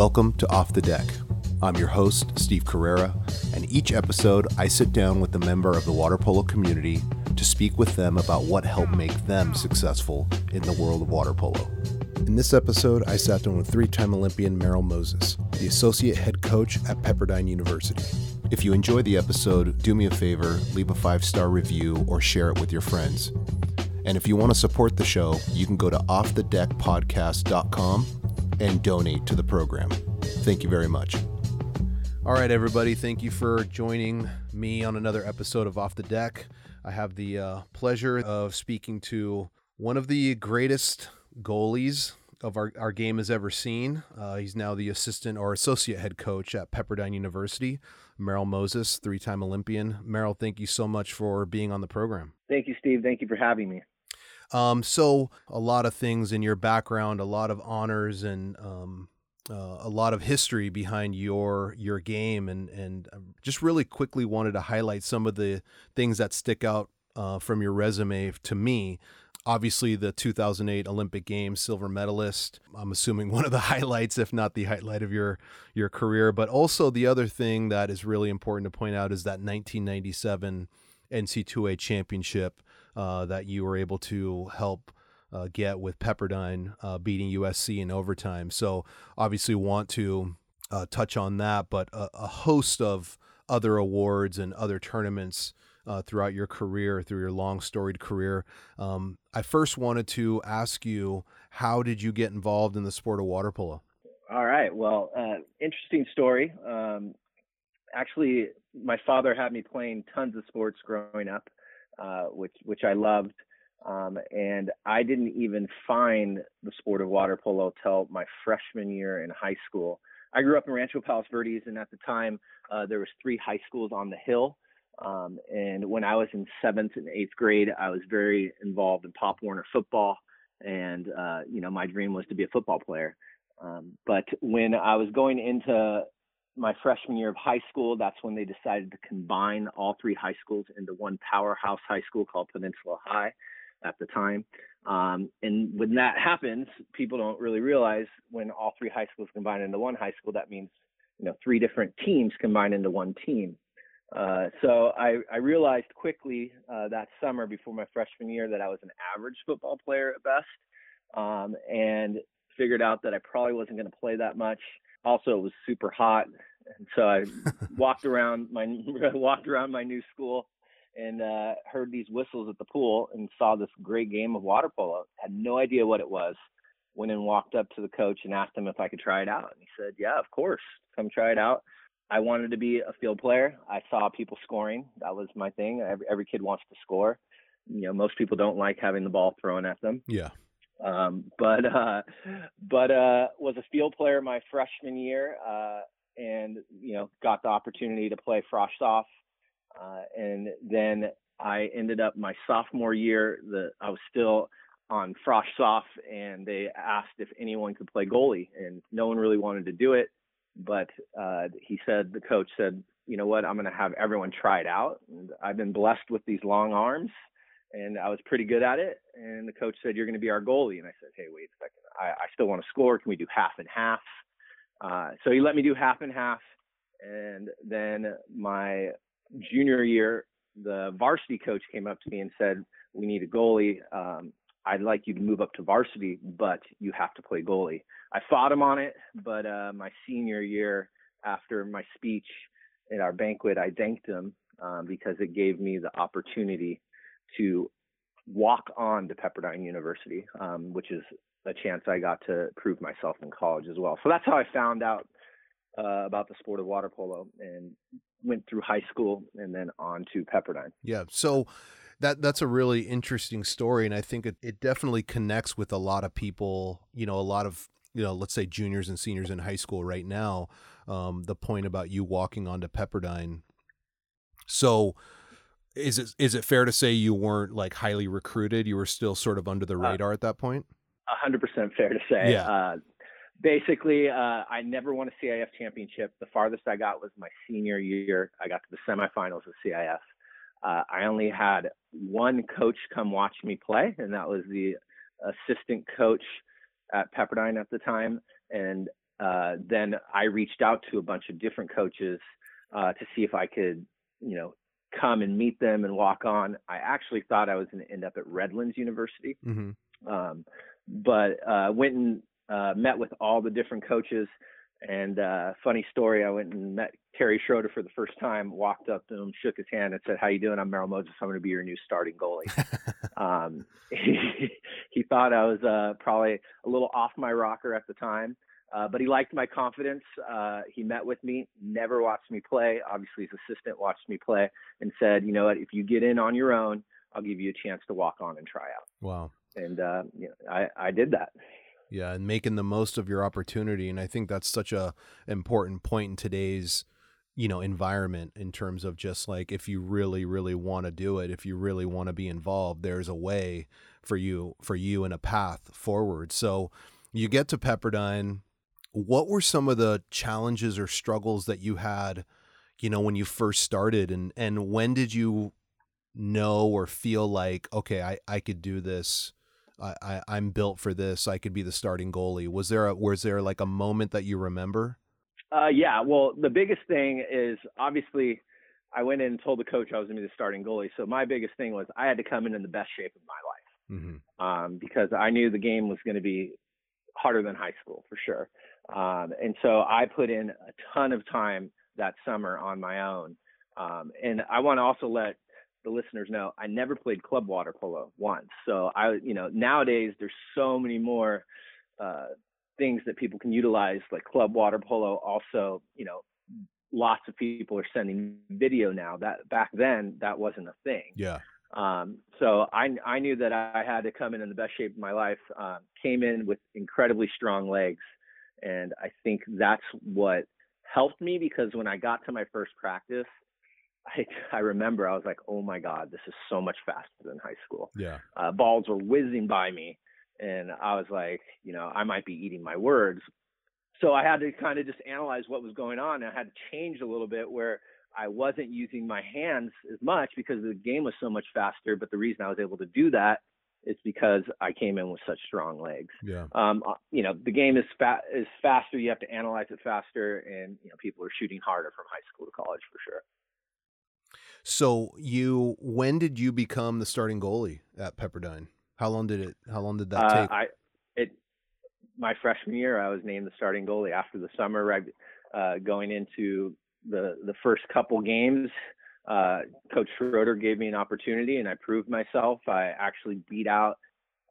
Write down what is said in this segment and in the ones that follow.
Welcome to Off the Deck. I'm your host, Steve Carrera, and each episode I sit down with a member of the water polo community to speak with them about what helped make them successful in the world of water polo. In this episode, I sat down with three time Olympian Merrill Moses, the associate head coach at Pepperdine University. If you enjoy the episode, do me a favor, leave a five star review or share it with your friends. And if you want to support the show, you can go to offthedeckpodcast.com and donate to the program. Thank you very much. All right, everybody. Thank you for joining me on another episode of Off the Deck. I have the uh, pleasure of speaking to one of the greatest goalies of our, our game has ever seen. Uh, he's now the assistant or associate head coach at Pepperdine University. Merrill Moses, three time Olympian. Merrill, thank you so much for being on the program. Thank you, Steve. Thank you for having me. Um, so, a lot of things in your background, a lot of honors, and um, uh, a lot of history behind your your game, and and just really quickly wanted to highlight some of the things that stick out uh, from your resume to me obviously the 2008 Olympic Games silver medalist. I'm assuming one of the highlights, if not the highlight of your your career. But also the other thing that is really important to point out is that 1997 NC2A championship uh, that you were able to help. Uh, get with Pepperdine uh, beating USC in overtime. So obviously want to uh, touch on that, but a, a host of other awards and other tournaments uh, throughout your career, through your long storied career. Um, I first wanted to ask you, how did you get involved in the sport of water polo? All right. Well, interesting story. Um, actually, my father had me playing tons of sports growing up, uh, which which I loved. Um, and I didn't even find the sport of water polo till my freshman year in high school. I grew up in Rancho Palos Verdes, and at the time uh, there was three high schools on the hill. Um, and when I was in seventh and eighth grade, I was very involved in Pop Warner football, and uh, you know my dream was to be a football player. Um, but when I was going into my freshman year of high school, that's when they decided to combine all three high schools into one powerhouse high school called Peninsula High at the time. Um, and when that happens, people don't really realize when all three high schools combine into one high school, that means you know three different teams combine into one team. Uh, so I, I, realized quickly uh, that summer before my freshman year that I was an average football player at best, um, and figured out that I probably wasn't going to play that much. Also, it was super hot, and so I walked around my walked around my new school and uh, heard these whistles at the pool and saw this great game of water polo. Had no idea what it was. Went and walked up to the coach and asked him if I could try it out, and he said, "Yeah, of course, come try it out." I wanted to be a field player. I saw people scoring. That was my thing. Every, every kid wants to score. You know, most people don't like having the ball thrown at them. Yeah. Um, but uh, but uh, was a field player my freshman year, uh, and you know got the opportunity to play frosh uh, and then I ended up my sophomore year. The I was still on frosh soph, and they asked if anyone could play goalie, and no one really wanted to do it but uh, he said the coach said, you know what, I'm going to have everyone try it out. And I've been blessed with these long arms, and I was pretty good at it. And the coach said, you're going to be our goalie. And I said, hey, wait a second, I, I still want to score. Can we do half and half? Uh, so he let me do half and half. And then my junior year, the varsity coach came up to me and said, we need a goalie. Um, I'd like you to move up to varsity, but you have to play goalie. I fought him on it, but uh, my senior year, after my speech at our banquet, I thanked him um, because it gave me the opportunity to walk on to Pepperdine University, um, which is a chance I got to prove myself in college as well. So that's how I found out uh, about the sport of water polo and went through high school and then on to Pepperdine. Yeah. So that that's a really interesting story, and I think it, it definitely connects with a lot of people. You know, a lot of you know, let's say juniors and seniors in high school right now. Um, the point about you walking onto Pepperdine. So, is it is it fair to say you weren't like highly recruited? You were still sort of under the uh, radar uh, at that point. A hundred percent fair to say. Yeah. Uh, basically, uh, I never won a CIF championship. The farthest I got was my senior year. I got to the semifinals of CIF. Uh, I only had one coach come watch me play, and that was the assistant coach at Pepperdine at the time. And uh, then I reached out to a bunch of different coaches uh, to see if I could, you know, come and meet them and walk on. I actually thought I was going to end up at Redlands University, mm-hmm. um, but uh, went and uh, met with all the different coaches. And uh, funny story, I went and met Terry Schroeder for the first time. Walked up to him, shook his hand, and said, "How you doing? I'm Merrill Moses. I'm going to be your new starting goalie." um, he, he, thought I was uh, probably a little off my rocker at the time, uh, but he liked my confidence. Uh, he met with me, never watched me play. Obviously, his assistant watched me play and said, "You know what? If you get in on your own, I'll give you a chance to walk on and try out." Wow. And uh, you know, I I did that. Yeah, and making the most of your opportunity, and I think that's such a important point in today's you know environment in terms of just like if you really really want to do it if you really want to be involved there's a way for you for you and a path forward so you get to pepperdine what were some of the challenges or struggles that you had you know when you first started and and when did you know or feel like okay i i could do this I, I I'm built for this. I could be the starting goalie. Was there a was there like a moment that you remember? Uh, yeah. Well, the biggest thing is obviously I went in and told the coach I was going to be the starting goalie. So my biggest thing was I had to come in in the best shape of my life mm-hmm. um, because I knew the game was going to be harder than high school for sure. Um, and so I put in a ton of time that summer on my own. Um, and I want to also let the listeners know I never played club water polo once. So I, you know, nowadays there's so many more uh, things that people can utilize, like club water polo. Also, you know, lots of people are sending video now. That back then that wasn't a thing. Yeah. Um, so I I knew that I had to come in in the best shape of my life. Um, came in with incredibly strong legs, and I think that's what helped me because when I got to my first practice, I, I remember I was like, oh my God, this is so much faster than high school. Yeah. Uh, balls were whizzing by me. And I was like, you know, I might be eating my words. So I had to kind of just analyze what was going on. I had to change a little bit where I wasn't using my hands as much because the game was so much faster. But the reason I was able to do that is because I came in with such strong legs. Yeah. Um, uh, you know, the game is fa- is faster. You have to analyze it faster, and you know, people are shooting harder from high school to college for sure. So you, when did you become the starting goalie at Pepperdine? How long did it? How long did that uh, take? I, it, my freshman year, I was named the starting goalie. After the summer, right, uh, going into the the first couple games, uh, Coach Schroeder gave me an opportunity, and I proved myself. I actually beat out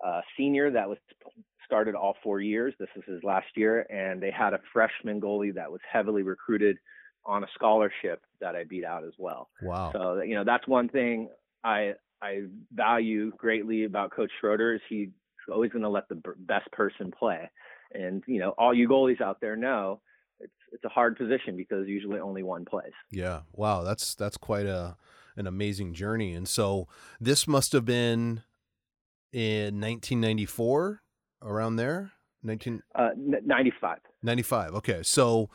a senior that was started all four years. This is his last year, and they had a freshman goalie that was heavily recruited on a scholarship that I beat out as well. Wow. So you know that's one thing I I value greatly about Coach Schroeder is he's always going to let the best person play, and you know all you goalies out there know it's a hard position because usually only one plays. Yeah. Wow. That's that's quite a an amazing journey, and so this must have been in 1994 around there 19 uh, 95 95 okay so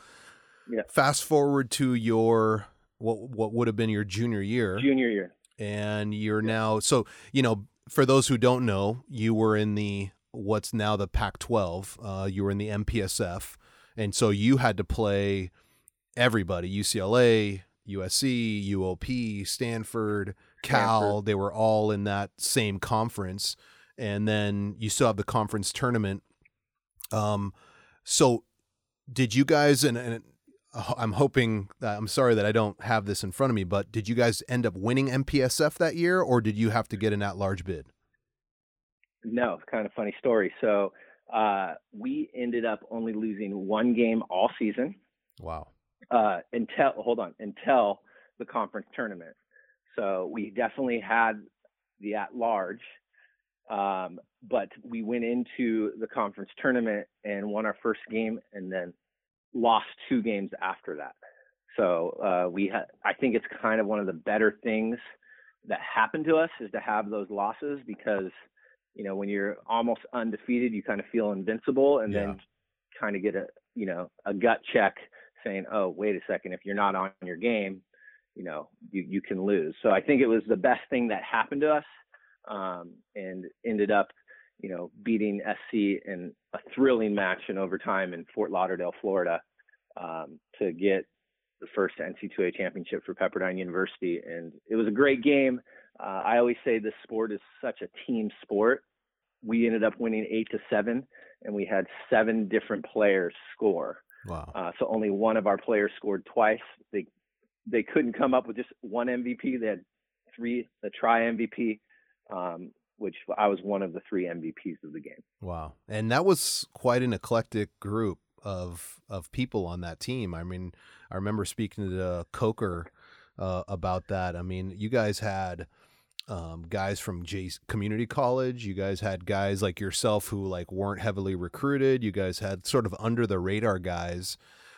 yeah. Fast forward to your what what would have been your junior year. Junior year. And you're yeah. now so you know for those who don't know, you were in the what's now the Pac-12. Uh, you were in the MPSF, and so you had to play everybody: UCLA, USC, UOP, Stanford, Cal. Stanford. They were all in that same conference, and then you still have the conference tournament. Um, so did you guys and, and I'm hoping that I'm sorry that I don't have this in front of me, but did you guys end up winning MPSF that year or did you have to get an at large bid? No, kind of funny story. So uh, we ended up only losing one game all season. Wow. Uh, until hold on until the conference tournament. So we definitely had the at large, um, but we went into the conference tournament and won our first game, and then lost two games after that. So uh, we had, I think it's kind of one of the better things that happened to us is to have those losses because, you know, when you're almost undefeated, you kind of feel invincible and yeah. then kind of get a, you know, a gut check saying, oh, wait a second, if you're not on your game, you know, you, you can lose. So I think it was the best thing that happened to us um, and ended up you know, beating SC in a thrilling match in overtime in Fort Lauderdale, Florida, um, to get the first NC2A championship for Pepperdine University. And it was a great game. Uh, I always say this sport is such a team sport. We ended up winning eight to seven, and we had seven different players score. Wow. Uh, so only one of our players scored twice. They they couldn't come up with just one MVP. They had three, the try MVP, um, which I was one of the three MVPs of the game. Wow. And that was quite an eclectic group of of people on that team. I mean, I remember speaking to Coker uh, about that. I mean, you guys had um, guys from J community college. You guys had guys like yourself who like weren't heavily recruited. You guys had sort of under the radar guys.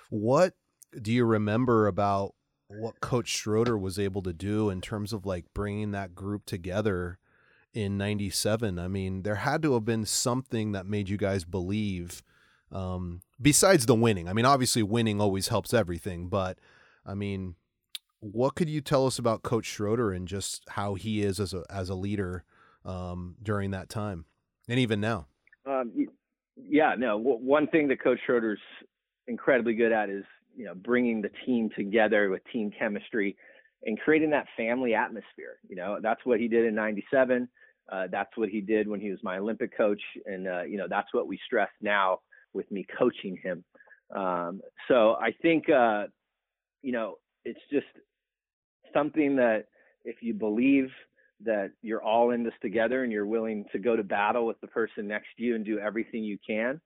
What do you remember about what Coach Schroeder was able to do in terms of like bringing that group together in '97? I mean, there had to have been something that made you guys believe. Um, besides the winning, I mean, obviously winning always helps everything, but I mean, what could you tell us about Coach Schroeder and just how he is as a as a leader um, during that time, and even now? Um, yeah, no. One thing that Coach Schroeder's incredibly good at is you know bringing the team together with team chemistry and creating that family atmosphere. You know, that's what he did in '97. Uh, that's what he did when he was my Olympic coach, and uh, you know that's what we stress now with me coaching him. Um, so I think uh, you know it's just something that if you believe that you're all in this together and you're willing to go to battle with the person next to you and do everything you can,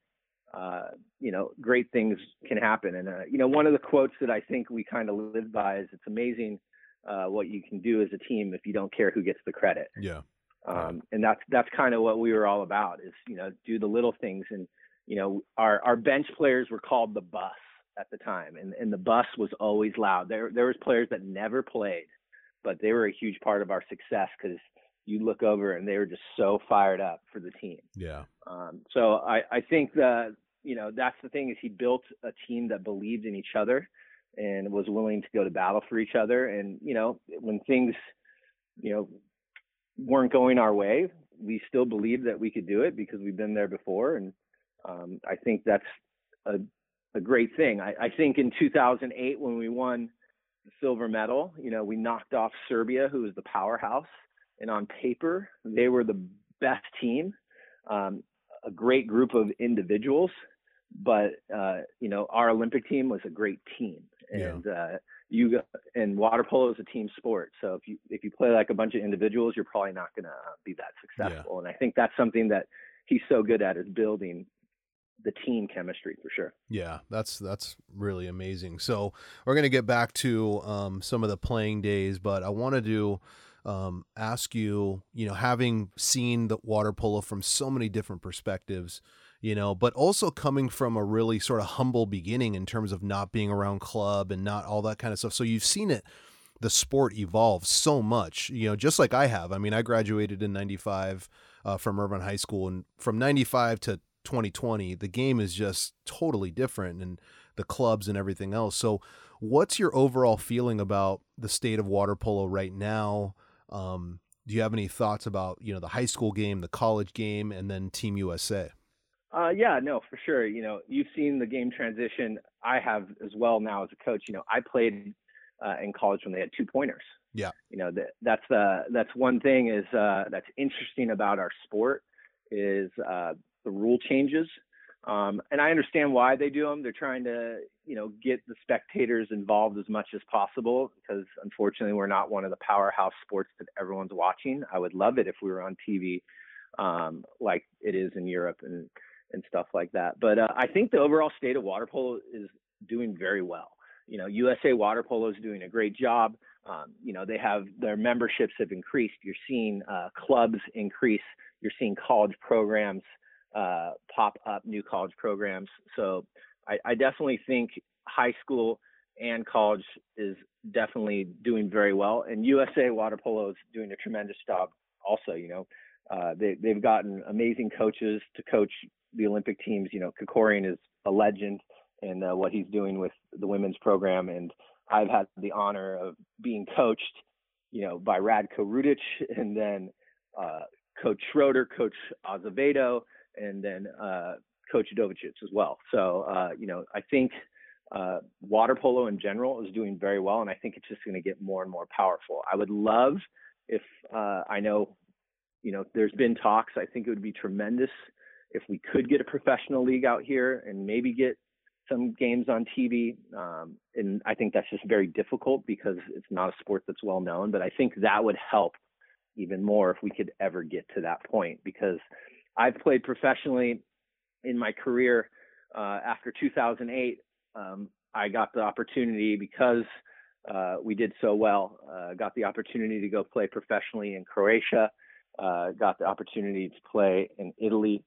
uh, you know, great things can happen. And, uh, you know, one of the quotes that I think we kind of live by is it's amazing uh, what you can do as a team if you don't care who gets the credit. Yeah. Um, and that's, that's kind of what we were all about is, you know, do the little things. And, you know, our, our bench players were called the bus at the time, and, and the bus was always loud. There there was players that never played, but they were a huge part of our success because you look over and they were just so fired up for the team. Yeah. Um, so I I think that you know that's the thing is he built a team that believed in each other and was willing to go to battle for each other. And you know when things you know weren't going our way, we still believed that we could do it because we've been there before and um, I think that's a a great thing. I, I think in 2008 when we won the silver medal, you know, we knocked off Serbia, who was the powerhouse, and on paper they were the best team, um, a great group of individuals, but uh, you know our Olympic team was a great team, and yeah. uh, you and water polo is a team sport. So if you if you play like a bunch of individuals, you're probably not going to be that successful. Yeah. And I think that's something that he's so good at is building the team chemistry for sure. Yeah, that's that's really amazing. So we're gonna get back to um, some of the playing days, but I wanted to um, ask you, you know, having seen the water polo from so many different perspectives, you know, but also coming from a really sort of humble beginning in terms of not being around club and not all that kind of stuff. So you've seen it the sport evolve so much, you know, just like I have. I mean, I graduated in 95 uh, from Irvine High School and from 95 to 2020, the game is just totally different and the clubs and everything else. So, what's your overall feeling about the state of water polo right now? Um, do you have any thoughts about you know the high school game, the college game, and then Team USA? Uh, yeah, no, for sure. You know, you've seen the game transition. I have as well now as a coach. You know, I played uh, in college when they had two pointers. Yeah. You know, that, that's the that's one thing is uh, that's interesting about our sport is uh, the rule changes. Um, and I understand why they do them. They're trying to, you know, get the spectators involved as much as possible because unfortunately we're not one of the powerhouse sports that everyone's watching. I would love it if we were on TV um, like it is in Europe and and stuff like that. But uh, I think the overall state of water polo is doing very well. You know, USA Water Polo is doing a great job. Um, you know, they have their memberships have increased. You're seeing uh, clubs increase. You're seeing college programs uh, pop up new college programs. So I, I, definitely think high school and college is definitely doing very well. And USA Water Polo is doing a tremendous job also, you know. Uh, they, they've gotten amazing coaches to coach the Olympic teams. You know, Krikorian is a legend in uh, what he's doing with the women's program. And I've had the honor of being coached, you know, by Ratko Rudic and then uh, Coach Schroeder, Coach Azevedo, and then uh, Coach Udovicic as well. So uh, you know, I think uh, water polo in general is doing very well, and I think it's just going to get more and more powerful. I would love if uh, I know, you know, there's been talks. I think it would be tremendous if we could get a professional league out here and maybe get some games on TV. Um, and I think that's just very difficult because it's not a sport that's well known. But I think that would help even more if we could ever get to that point because I've played professionally in my career uh, after 2008. Um, I got the opportunity because uh, we did so well. Uh, got the opportunity to go play professionally in Croatia. Uh, got the opportunity to play in Italy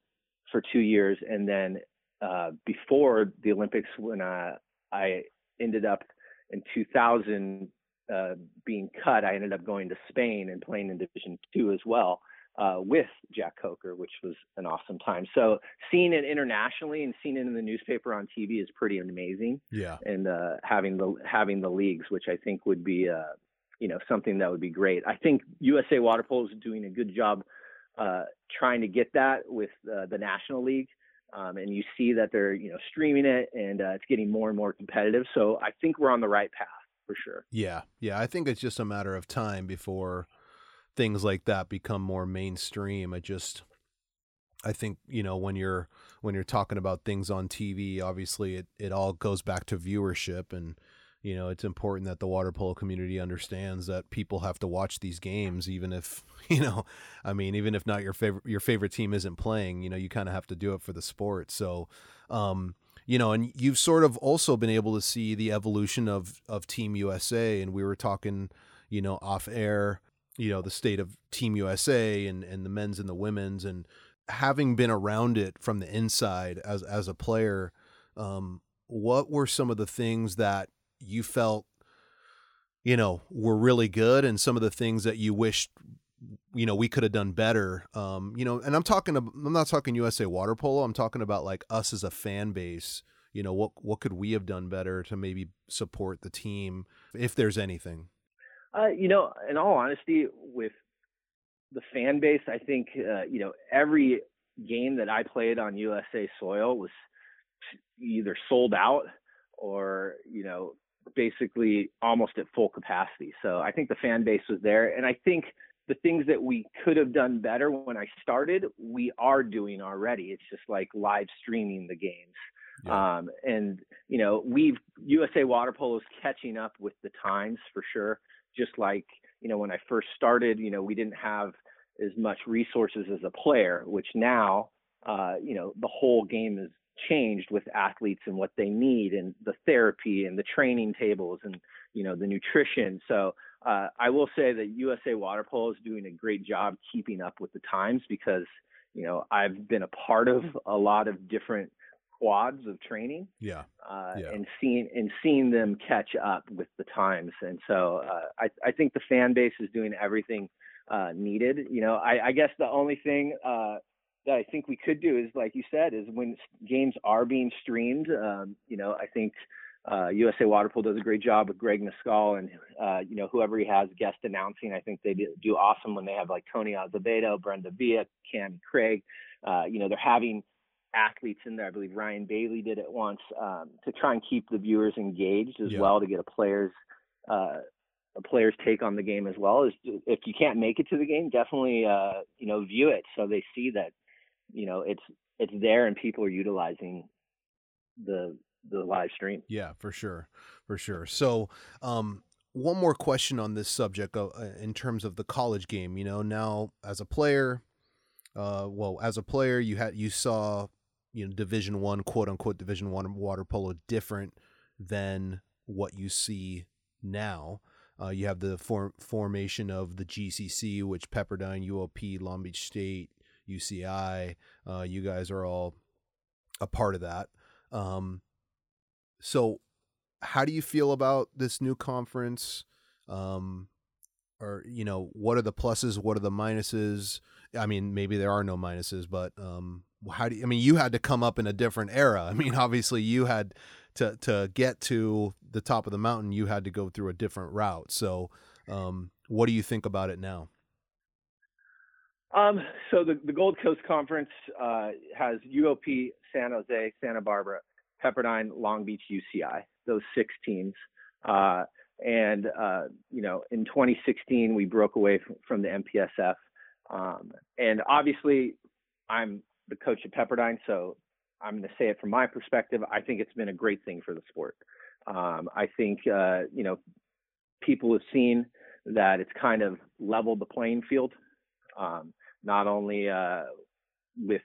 for two years, and then uh, before the Olympics, when I, I ended up in 2000 uh, being cut, I ended up going to Spain and playing in Division Two as well uh, with Jack Coker, which was an awesome time. So seeing it internationally and seeing it in the newspaper on TV is pretty amazing. Yeah. And uh, having the having the leagues, which I think would be uh, you know something that would be great. I think USA Water Polo is doing a good job uh, trying to get that with uh, the National League. Um, and you see that they're you know streaming it and uh, it's getting more and more competitive. So I think we're on the right path for sure. Yeah, yeah. I think it's just a matter of time before things like that become more mainstream. I just I think, you know, when you're when you're talking about things on TV, obviously it, it all goes back to viewership and you know, it's important that the water polo community understands that people have to watch these games even if, you know, I mean, even if not your favorite your favorite team isn't playing, you know, you kind of have to do it for the sport. So, um, you know, and you've sort of also been able to see the evolution of of Team USA and we were talking, you know, off air you know the state of Team USA and and the men's and the women's and having been around it from the inside as as a player, um, what were some of the things that you felt you know were really good and some of the things that you wished you know we could have done better? Um you know and i'm talking i'm not talking usa water polo i'm talking about like us as a fan base. You know what what could we have done better to maybe support the team if there's anything uh, you know, in all honesty, with the fan base, I think uh, you know every game that I played on USA soil was either sold out or you know basically almost at full capacity. So I think the fan base was there, and I think the things that we could have done better when I started, we are doing already. It's just like live streaming the games. Yeah. Um, and you know, we've USA Water Polo is catching up with the times for sure just like you know when I first started, you know we didn't have as much resources as a player, which now uh, you know the whole game has changed with athletes and what they need and the therapy and the training tables and you know the nutrition. So uh, I will say that USA Water Polo is doing a great job keeping up with the times because you know I've been a part of a lot of different squads of training. Yeah. Uh, yeah. And seeing and seeing them catch up with the times, and so uh, I I think the fan base is doing everything uh, needed. You know, I, I guess the only thing uh, that I think we could do is, like you said, is when games are being streamed. Um, you know, I think. Uh, USA Water Polo does a great job with Greg Mescall and uh, you know whoever he has guest announcing. I think they do, do awesome when they have like Tony Azevedo, Brenda Villa, Cam Craig. Uh, you know they're having athletes in there. I believe Ryan Bailey did it once um, to try and keep the viewers engaged as yeah. well to get a player's uh, a player's take on the game as well. Is if you can't make it to the game, definitely uh, you know view it so they see that you know it's it's there and people are utilizing the the live stream. Yeah, for sure, for sure. So. um one more question on this subject uh, in terms of the college game. You know, now as a player, uh, well, as a player, you had you saw you know division one quote unquote division one water polo different than what you see now. Uh, you have the form, formation of the gcc which pepperdine uop long beach state uci uh, you guys are all a part of that. Um, so how do you feel about this new conference? Um, or you know what are the pluses what are the minuses? I mean maybe there are no minuses but um, how do you, I mean you had to come up in a different era. I mean obviously you had to to get to the top of the mountain you had to go through a different route. So um, what do you think about it now? Um, so the, the Gold Coast Conference uh, has UOP, San Jose, Santa Barbara, Pepperdine, Long Beach, UCI, those six teams. Uh, and, uh, you know, in 2016, we broke away from, from the MPSF. Um, and obviously, I'm the coach at Pepperdine, so I'm going to say it from my perspective. I think it's been a great thing for the sport. Um, I think, uh, you know, people have seen that it's kind of leveled the playing field. Um, not only uh, with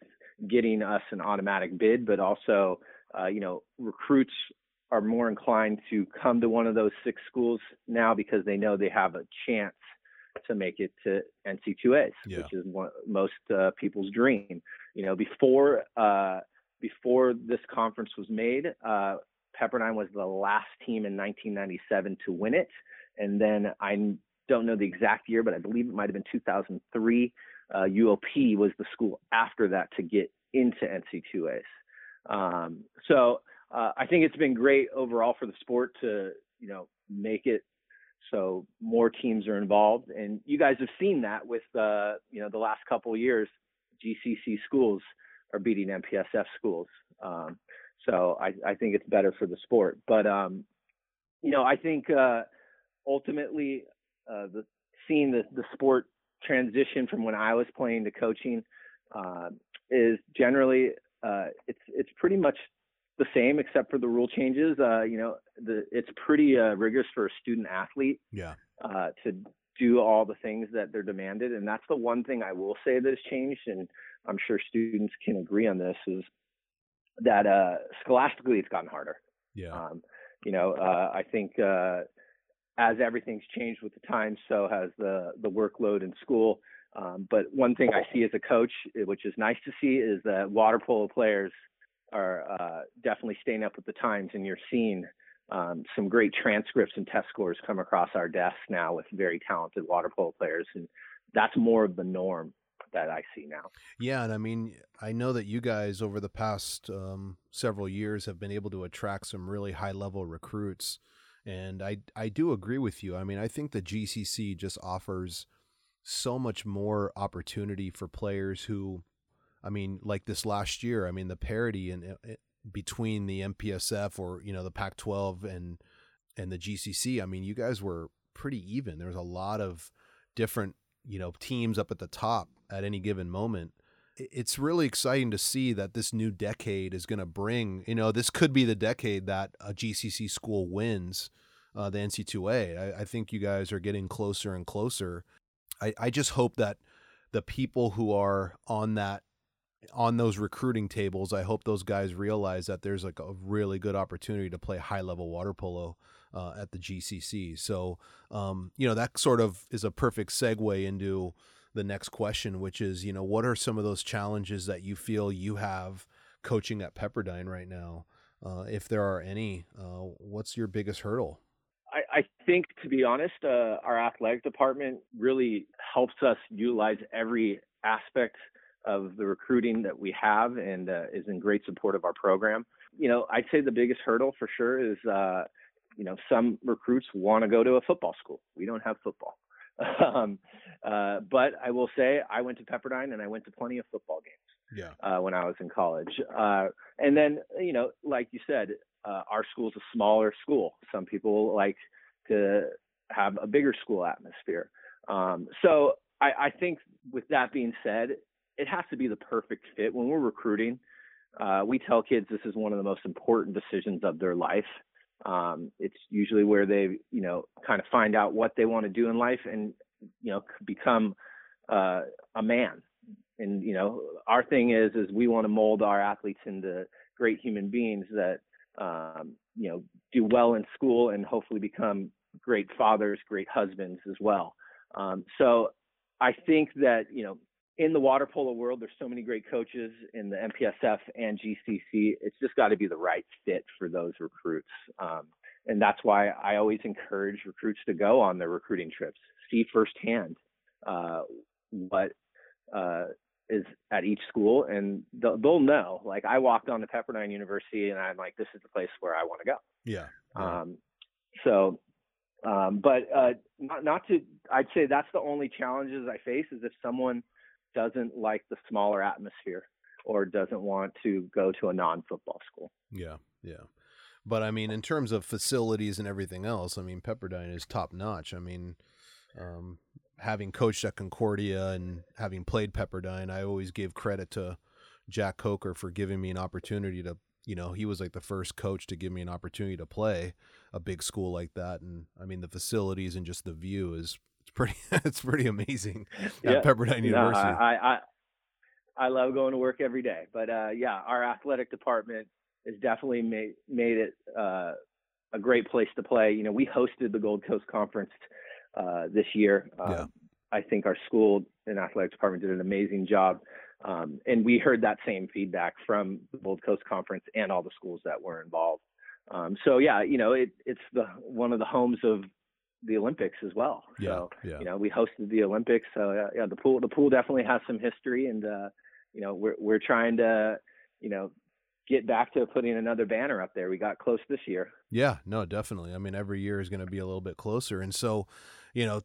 getting us an automatic bid, but also, uh, you know, recruits are more inclined to come to one of those six schools now because they know they have a chance to make it to NC2As, yeah. which is one, most uh, people's dream. You know, before uh, before this conference was made, uh, Pepperdine was the last team in 1997 to win it, and then I don't know the exact year, but I believe it might have been 2003 uh, UOP was the school after that to get into NC2As. Um, so uh, I think it's been great overall for the sport to you know make it so more teams are involved, and you guys have seen that with uh, you know the last couple of years, GCC schools are beating MPSF schools. Um, so I, I, think it's better for the sport. But um, you know I think uh, ultimately uh, the seeing the, the sport transition from when I was playing to coaching uh, is generally uh, it's it's pretty much the same except for the rule changes. Uh, you know, the, it's pretty uh, rigorous for a student athlete. Yeah. Uh, to do all the things that they're demanded, and that's the one thing I will say that has changed, and I'm sure students can agree on this is that uh, scholastically it's gotten harder. Yeah. Um, you know, I think as everything's changed with the times, so has the the workload in school. Um, but one thing I see as a coach, eh, which is nice to see, is that water polo players are uh, definitely staying up with the times, and you're seeing um, some great transcripts and test scores come across our desks now with very talented water polo players, and that's more of the norm that I see now. Yeah, and I mean, I know that you guys over the past um, several years have been able to attract some really high level recruits. And I I do agree with you. I mean, I think the GCC just offers so much more opportunity for players who I mean, like this last year, I mean, the parity in, in between the MPSF or, you know, the Pac-12 and and the GCC, I mean, you guys were pretty even. There was a lot of different, you know, teams up at the top at any given moment it's really exciting to see that this new decade is going to bring, you know, this could be the decade that a GCC school wins uh, the NC2A. I, I, think you guys are getting closer and closer. I, I just hope that the people who are on that on those recruiting tables, I hope those guys realize that there's like a really good opportunity to play high level water polo uh, at the GCC. So, um, you know, that sort of is a perfect segue into the next question, which is, you know, what are some of those challenges that you feel you have coaching at Pepperdine right now? Uh, if there are any, uh, what's your biggest hurdle? I, I think, to be honest, uh, our athletic department really helps us utilize every aspect of the recruiting that we have and uh, is in great support of our program. You know, I'd say the biggest hurdle for sure is, uh, you know, some recruits want to go to a football school. We don't have football. Um, uh, but I will say I went to Pepperdine and I went to plenty of football games. Yeah. Uh, when I was in college, uh, and then you know, like you said, uh, our school's a smaller school. Some people like to have a bigger school atmosphere. Um, so I, I, think with that being said, it has to be the perfect fit. When we're recruiting, uh, we tell kids this is one of the most important decisions of their life. Um, it's usually where they, you know, kind of find out what they want to do in life and, you know, become uh, a man. And you know, our thing is, is we want to mold our athletes into great human beings that, um, you know, do well in school and hopefully become great fathers, great husbands as well. Um, so I think that, you know, in the water polo world, there's so many great coaches in the MPSF and GCC. It's just got to be the right fit for those recruits. Um, and that's why I always encourage recruits to go on their recruiting trips, see firsthand uh, what uh, is at each school, and they'll, they'll, know. Like I walked on to Pepperdine University, and I'm like, this is the place where I want to go. Yeah. Um, so, um, but uh, not, not to, I'd say that's the only challenges I face is if someone doesn't like the smaller atmosphere or doesn't want to go to a non-football school. Yeah, yeah. But I mean, in terms of facilities and everything else, I mean, Pepperdine is top notch. I mean, um, having coached at Concordia and having played Pepperdine, I always gave credit to Jack Coker for giving me an opportunity to, you know, he was like the first coach to give me an opportunity to play a big school like that. And I mean, the facilities and just the view is it's pretty, it's pretty amazing yeah. at Pepperdine University. No, I, I, I love going to work every day, but uh, yeah, our athletic department has definitely made made it uh, a great place to play. You know, we hosted the Gold Coast Conference uh, this year. Um, yeah. I think our school and athletic department did an amazing job. Um, and we heard that same feedback from the Gold Coast Conference and all the schools that were involved. Um, so yeah, you know, it, it's the one of the homes of the Olympics as well. Yeah, so yeah. you know, we hosted the Olympics. So uh, yeah, the pool the pool definitely has some history, and uh, you know, we're we're trying to you know get back to putting another banner up there. We got close this year. Yeah, no, definitely. I mean, every year is going to be a little bit closer, and so you know,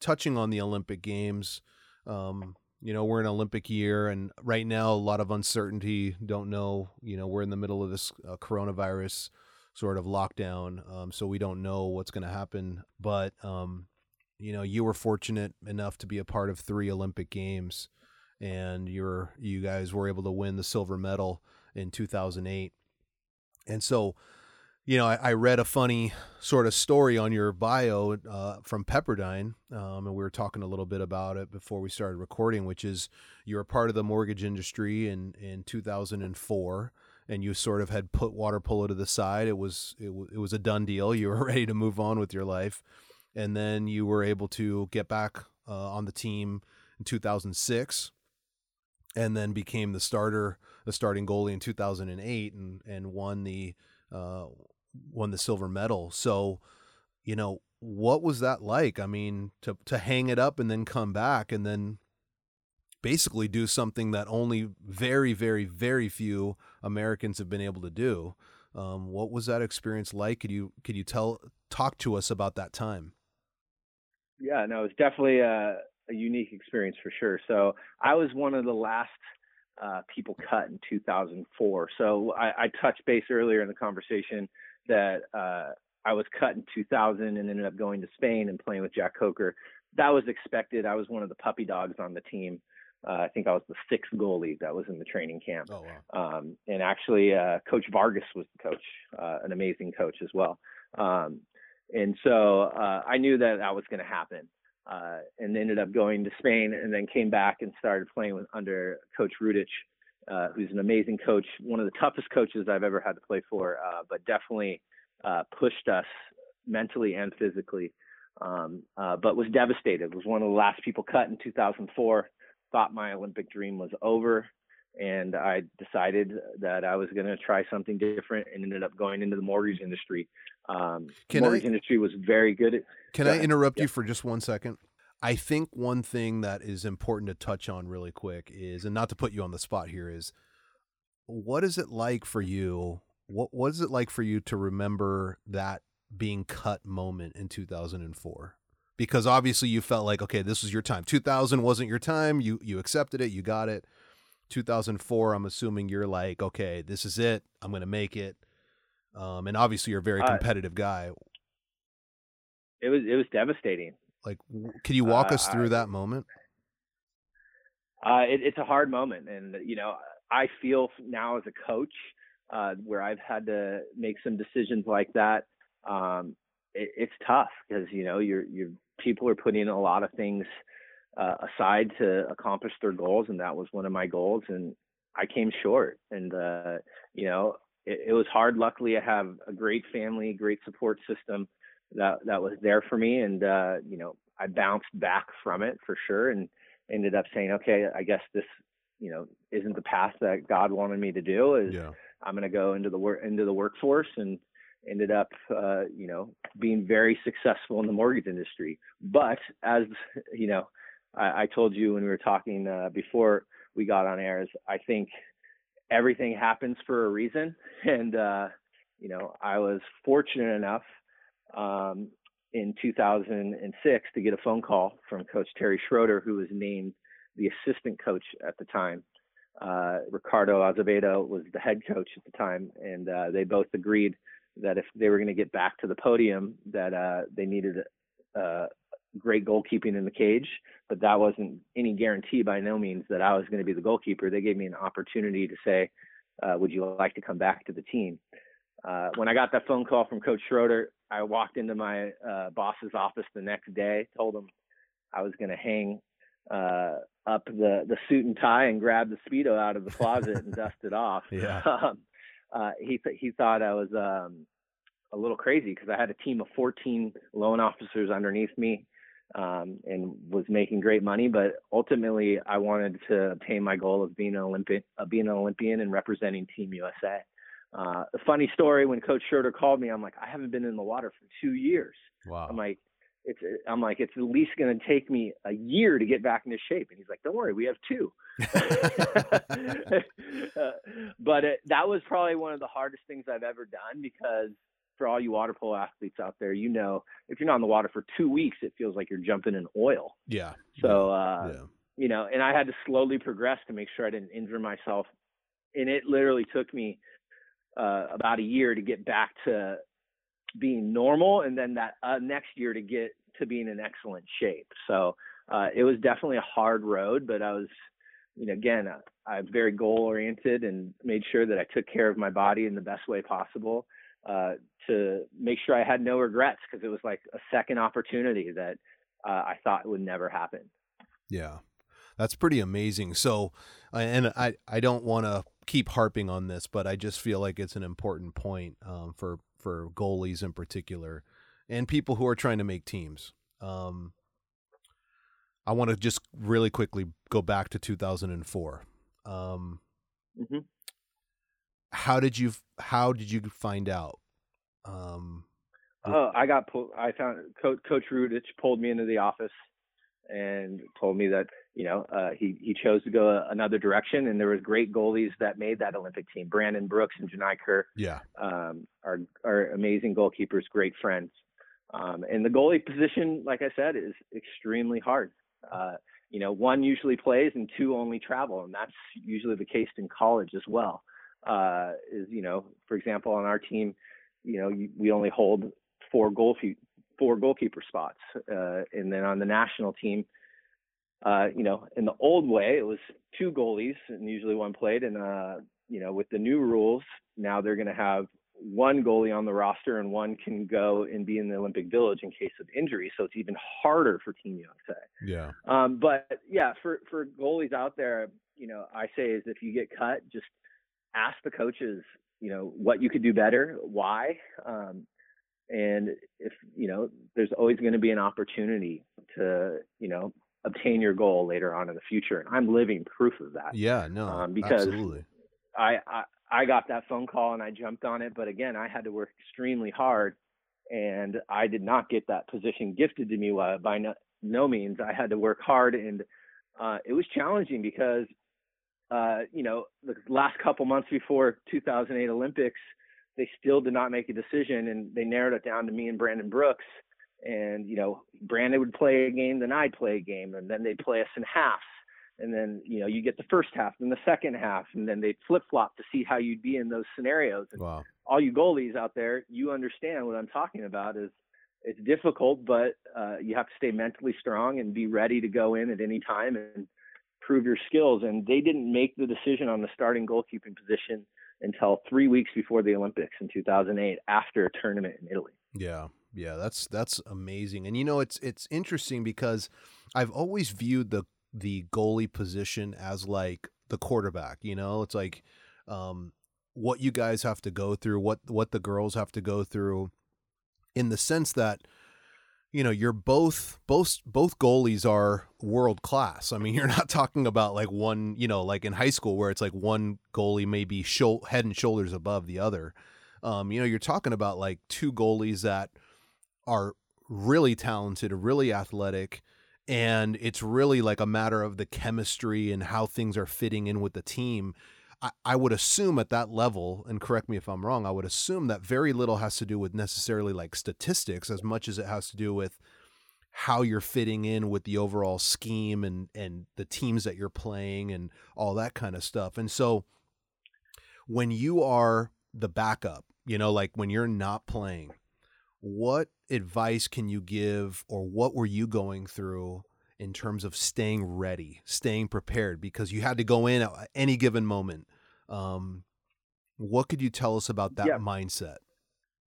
touching on the Olympic Games. Um, you know, we're in Olympic year, and right now a lot of uncertainty. Don't know. You know, we're in the middle of this uh, coronavirus sort of lockdown, um, so we don't know what's going to happen. But um, you know, you were fortunate enough to be a part of three Olympic Games, and you're you guys were able to win the silver medal in 2008, and so you know, I, I, read a funny sort of story on your bio uh, from Pepperdine, um, and we were talking a little bit about it before we started recording, which is you were part of the mortgage industry in, in 2004, and you sort of had put water polo to the side. It was it, w- it was a done deal. You were ready to move on with your life, and then you were able to get back uh, on the team in 2006 and then became the starter, the starting goalie in 2008, and and won the uh, won the silver medal. So, you know, what was that like? I mean, to to hang it up and then come back and then basically do something that only very, very, very few Americans have been able to do. Um, what was that experience like? Could you could you tell talk to us about that time? Yeah, no, it was definitely a, a unique experience for sure. So I was one of the last uh, people cut in 2004. So I, I, touched base earlier in the conversation that uh, I was cut in 2000 and ended up going to Spain and playing with Jack Coker. That was expected. I was one of the puppy dogs on the team. Uh, I think I was the sixth goalie that was in the training camp. Oh, wow. Um, and actually, uh, Coach Vargas was the coach, uh, an amazing coach as well. Um, and so uh, I knew that that was going to happen. Uh, and ended up going to Spain and then came back and started playing with, under Coach Rudic, uh, who's an amazing coach, one of the toughest coaches I've ever had to play for, uh, but definitely uh, pushed us mentally and physically. Um, uh, but was devastated. Was one of the last people cut in 2004. Thought my Olympic dream was over, and I decided that I was going to try something different, and ended up going into the mortgage industry. Um, the mortgage I, industry was very good. At, can I interrupt yeah. you for just one second? I think one thing that is important to touch on really quick is, and not to put you on the spot here, is what is it like for you? What was it like for you to remember that being cut moment in 2004? Because obviously you felt like, okay, this was your time. 2000 wasn't your time. You you accepted it. You got it. 2004, I'm assuming you're like, okay, this is it. I'm going to make it. Um, and obviously you're a very competitive uh, guy. It was it was devastating. Like, can you walk uh, us through I, that moment? Uh, it, it's a hard moment, and you know, I feel now as a coach uh, where I've had to make some decisions like that. Um, it, it's tough because you know, your your people are putting a lot of things uh, aside to accomplish their goals, and that was one of my goals, and I came short. And uh, you know, it, it was hard. Luckily, I have a great family, great support system that that was there for me and uh you know I bounced back from it for sure and ended up saying okay I guess this you know isn't the path that God wanted me to do is yeah. I'm going to go into the work into the workforce and ended up uh you know being very successful in the mortgage industry but as you know I, I told you when we were talking uh, before we got on air is I think everything happens for a reason and uh you know I was fortunate enough um, in 2006 to get a phone call from Coach Terry Schroeder, who was named the assistant coach at the time. Uh, Ricardo Azevedo was the head coach at the time, and uh, they both agreed that if they were going to get back to the podium, that uh, they needed uh, great goalkeeping in the cage. But that wasn't any guarantee by no means that I was going to be the goalkeeper. They gave me an opportunity to say, uh, "Would you like to come back to the team?" Uh, when I got that phone call from Coach Schroeder, I walked into my uh, boss's office the next day, told him I was going to hang uh, up the the suit and tie and grab the speedo out of the closet and dust it off. Yeah. Um, uh, he th- he thought I was um, a little crazy because I had a team of 14 loan officers underneath me um, and was making great money. But ultimately, I wanted to obtain my goal of being an Olympic, uh, being an Olympian and representing Team USA. Uh, a funny story when Coach Schroeder called me, I'm like, I haven't been in the water for two years. Wow. I'm like, it's I'm like, it's at least going to take me a year to get back into shape. And he's like, don't worry, we have two. uh, but it, that was probably one of the hardest things I've ever done because for all you water polo athletes out there, you know, if you're not in the water for two weeks, it feels like you're jumping in oil. Yeah. So, uh, yeah. you know, and I had to slowly progress to make sure I didn't injure myself. And it literally took me uh, about a year to get back to being normal, and then that uh, next year to get to being in excellent shape. So uh, it was definitely a hard road, but I was, you know, again, uh, I'm very goal oriented and made sure that I took care of my body in the best way possible uh, to make sure I had no regrets because it was like a second opportunity that uh, I thought would never happen. Yeah. That's pretty amazing. So, and I, I don't want to keep harping on this, but I just feel like it's an important point um, for for goalies in particular, and people who are trying to make teams. Um, I want to just really quickly go back to 2004. Um, mm-hmm. How did you How did you find out? Um, oh, I got pulled. I found Coach Coach Rudic pulled me into the office and told me that you know uh, he he chose to go another direction, and there was great goalies that made that Olympic team. Brandon Brooks and Genai Kerr, yeah, um, are are amazing goalkeepers, great friends. Um, and the goalie position, like I said, is extremely hard. Uh, you know, one usually plays and two only travel, and that's usually the case in college as well. Uh, is you know, for example, on our team, you know, we only hold four goal four goalkeeper spots. Uh, and then on the national team, uh, you know, in the old way, it was two goalies and usually one played. And, uh, you know, with the new rules, now they're going to have one goalie on the roster and one can go and be in the Olympic Village in case of injury. So it's even harder for Team USA. Yeah. Um, but yeah, for, for goalies out there, you know, I say is if you get cut, just ask the coaches, you know, what you could do better, why. Um, and if you know there's always going to be an opportunity to you know obtain your goal later on in the future. And i'm living proof of that yeah no um, because absolutely. I, I i got that phone call and i jumped on it. But again i had to work extremely hard and i did not get that position gifted to me by no, no means. I had to work hard and uh, it was challenging because uh, you know the last couple months before 2008 olympics they still did not make a decision and they narrowed it down to me and Brandon Brooks. And, you know, Brandon would play a game, then I'd play a game, and then they'd play us in halves. And then, you know, you get the first half, then the second half, and then they'd flip flop to see how you'd be in those scenarios. And wow. all you goalies out there, you understand what I'm talking about is it's difficult, but uh, you have to stay mentally strong and be ready to go in at any time and prove your skills. And they didn't make the decision on the starting goalkeeping position until three weeks before the Olympics in 2008 after a tournament in Italy. Yeah. Yeah, that's that's amazing. And you know, it's it's interesting because I've always viewed the the goalie position as like the quarterback, you know? It's like um what you guys have to go through, what what the girls have to go through in the sense that you know you're both both both goalies are world class i mean you're not talking about like one you know like in high school where it's like one goalie maybe show, head and shoulders above the other. Um, you know you're talking about like two goalies that are really talented really athletic and it's really like a matter of the chemistry and how things are fitting in with the team I, I would assume at that level, and correct me if I'm wrong, I would assume that very little has to do with necessarily like statistics as much as it has to do with how you're fitting in with the overall scheme and and the teams that you're playing and all that kind of stuff. And so when you are the backup, you know, like when you're not playing, what advice can you give or what were you going through in terms of staying ready, staying prepared because you had to go in at any given moment? Um, what could you tell us about that yeah. mindset?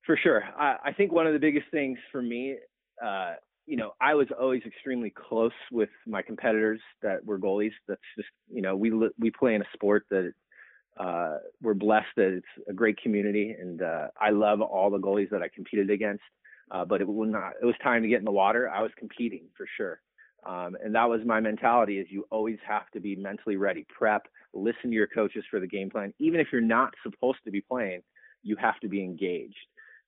For sure. I, I, think one of the biggest things for me, uh, you know, I was always extremely close with my competitors that were goalies. That's just, you know, we we play in a sport that uh, we're blessed that it's a great community, and uh, I love all the goalies that I competed against. Uh, but it, when not, it was time to get in the water, I was competing for sure. Um, and that was my mentality: is you always have to be mentally ready, prep, listen to your coaches for the game plan. Even if you're not supposed to be playing, you have to be engaged.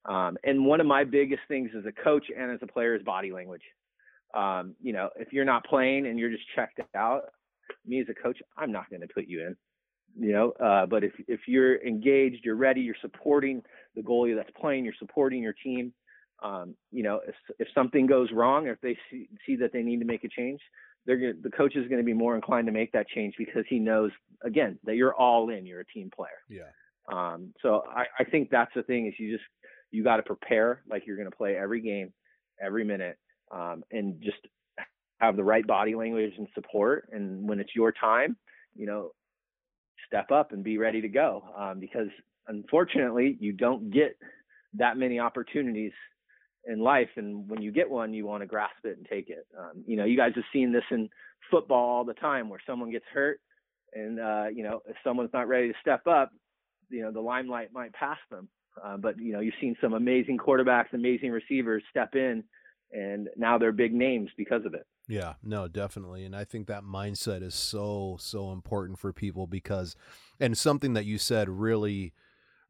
Um, and one of my biggest things as a coach and as a player is body language. Um, you know, if you're not playing and you're just checked out, me as a coach, I'm not going to put you in. You know, uh, but if if you're engaged, you're ready, you're supporting the goalie that's playing, you're supporting your team. Um, you know, if if something goes wrong, or if they see, see that they need to make a change, they're gonna, the coach is going to be more inclined to make that change because he knows again that you're all in, you're a team player. Yeah. Um, so I, I think that's the thing is you just you got to prepare like you're going to play every game, every minute, um, and just have the right body language and support. And when it's your time, you know, step up and be ready to go. Um, because unfortunately, you don't get that many opportunities in life, and when you get one, you want to grasp it and take it. Um, you know, you guys have seen this in football all the time, where someone gets hurt, and uh, you know, if someone's not ready to step up, you know, the limelight might pass them. Uh, but you know, you've seen some amazing quarterbacks, amazing receivers step in, and now they're big names because of it. Yeah, no, definitely, and I think that mindset is so so important for people because, and something that you said really,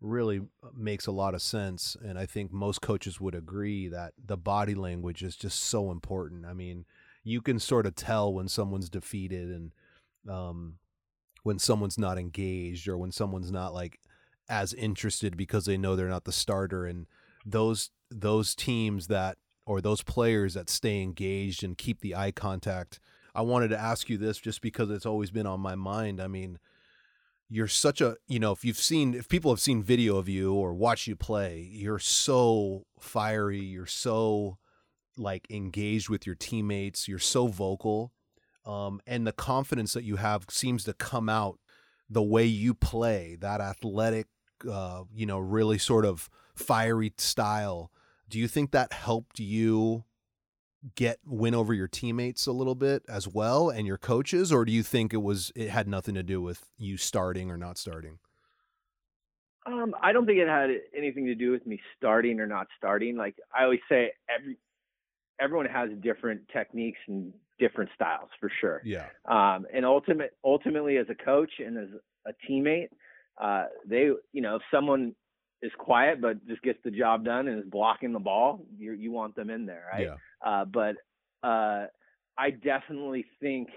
really makes a lot of sense, and I think most coaches would agree that the body language is just so important. I mean, you can sort of tell when someone's defeated and um, when someone's not engaged or when someone's not like as interested because they know they're not the starter and those those teams that or those players that stay engaged and keep the eye contact. I wanted to ask you this just because it's always been on my mind. I mean, you're such a, you know, if you've seen if people have seen video of you or watch you play, you're so fiery, you're so like engaged with your teammates, you're so vocal. Um, and the confidence that you have seems to come out the way you play, that athletic uh, you know, really sort of fiery style. Do you think that helped you get win over your teammates a little bit as well and your coaches, or do you think it was it had nothing to do with you starting or not starting? Um, I don't think it had anything to do with me starting or not starting. Like I always say, every everyone has different techniques and different styles for sure. Yeah. Um, and ultimate ultimately as a coach and as a teammate, uh, they, you know, if someone is quiet but just gets the job done and is blocking the ball, you you want them in there, right? Yeah. Uh, but uh, I definitely think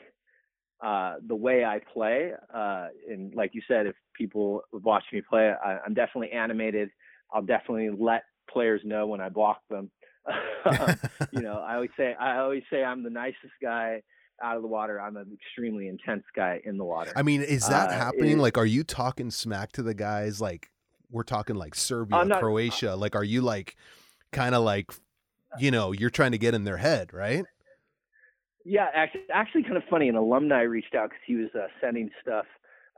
uh, the way I play, uh, and like you said, if people watch me play, I, I'm definitely animated. I'll definitely let players know when I block them. you know, I always say I always say I'm the nicest guy out of the water. I'm an extremely intense guy in the water. I mean, is that uh, happening? like, are you talking smack to the guys? Like, we're talking like Serbia, not, Croatia. Like, are you like kind of like, you know, you're trying to get in their head, right? Yeah, actually, actually kind of funny. An alumni reached out because he was uh, sending stuff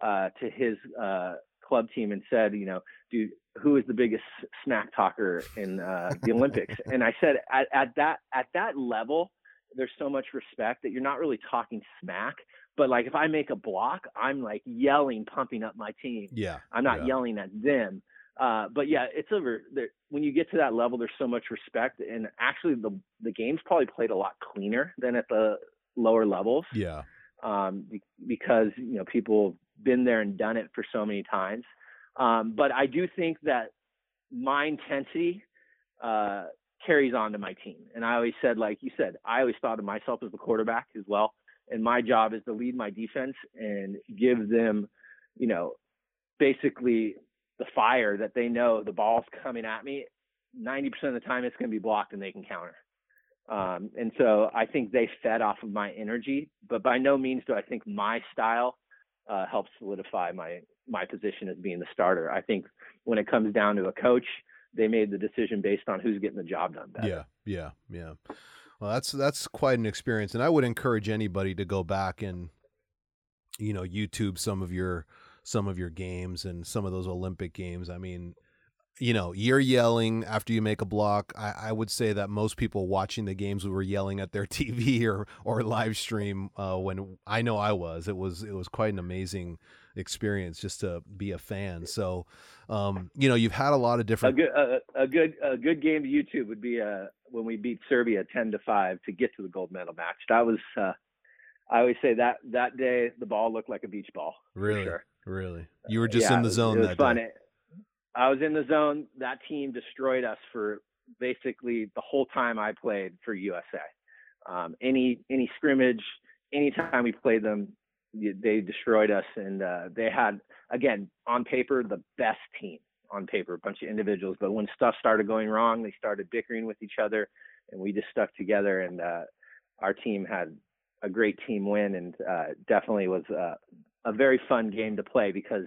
uh, to his uh, club team and said, you know, dude, who is the biggest smack talker in uh, the Olympics? and I said, at, at that at that level, there's so much respect that you're not really talking smack. But like if I make a block, I'm like yelling, pumping up my team. Yeah. I'm not yeah. yelling at them. Uh, but yeah, it's over there. When you get to that level, there's so much respect, and actually the the game's probably played a lot cleaner than at the lower levels. Yeah. Um, because you know people have been there and done it for so many times. Um, but I do think that my intensity uh, carries on to my team. And I always said, like you said, I always thought of myself as the quarterback as well. And my job is to lead my defense and give them, you know, basically the fire that they know the ball's coming at me. 90% of the time it's going to be blocked and they can counter. Um, and so I think they fed off of my energy, but by no means do I think my style uh, helps solidify my my position as being the starter. I think when it comes down to a coach, they made the decision based on who's getting the job done better. Yeah, yeah, yeah. Well, that's that's quite an experience, and I would encourage anybody to go back and you know YouTube some of your some of your games and some of those Olympic games. I mean, you know, you're yelling after you make a block. I, I, would say that most people watching the games were yelling at their TV or or live stream uh, when I know I was. It was it was quite an amazing experience just to be a fan. So, um, you know, you've had a lot of different. A good a, a good a good game to YouTube would be uh, when we beat Serbia ten to five to get to the gold medal match. That was. Uh, I always say that that day the ball looked like a beach ball. Really, sure. really. You were just yeah, in the zone. It was, it was fun. Day. I was in the zone. That team destroyed us for basically the whole time I played for USA. Um, any any scrimmage, anytime we played them, they destroyed us, and uh, they had again on paper the best team on paper, a bunch of individuals. But when stuff started going wrong, they started bickering with each other, and we just stuck together. And uh, our team had a great team win, and uh, definitely was uh, a very fun game to play because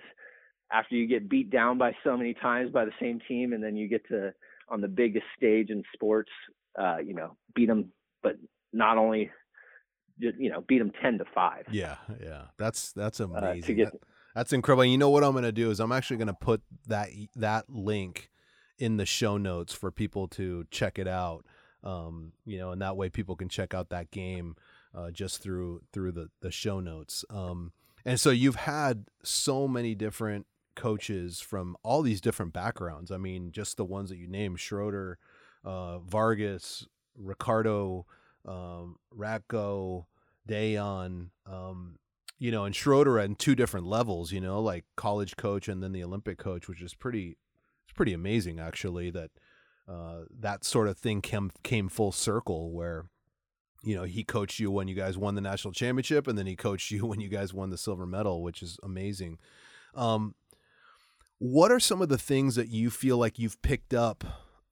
after you get beat down by so many times by the same team, and then you get to on the biggest stage in sports, uh, you know, beat them, but not only you know beat them 10 to 5 yeah yeah. That's that's amazing. uh, get, that, that's incredible. You know what i'm going to do is i'm actually going to put that that link in the show notes for people to check it out um, you know and that way people can check out that game uh, just through through the the show notes. Um, and so you've had so many different coaches from all these different backgrounds. I mean, just the ones that you named: Schroeder, uh, Vargas, Ricardo, um, Ratko, Dejan. Um, you know, and Schroeder at two different levels. You know, like college coach and then the Olympic coach, which is pretty. It's pretty amazing, actually, that uh, that sort of thing came came full circle where you know, he coached you when you guys won the national championship, and then he coached you when you guys won the silver medal, which is amazing. Um, what are some of the things that you feel like you've picked up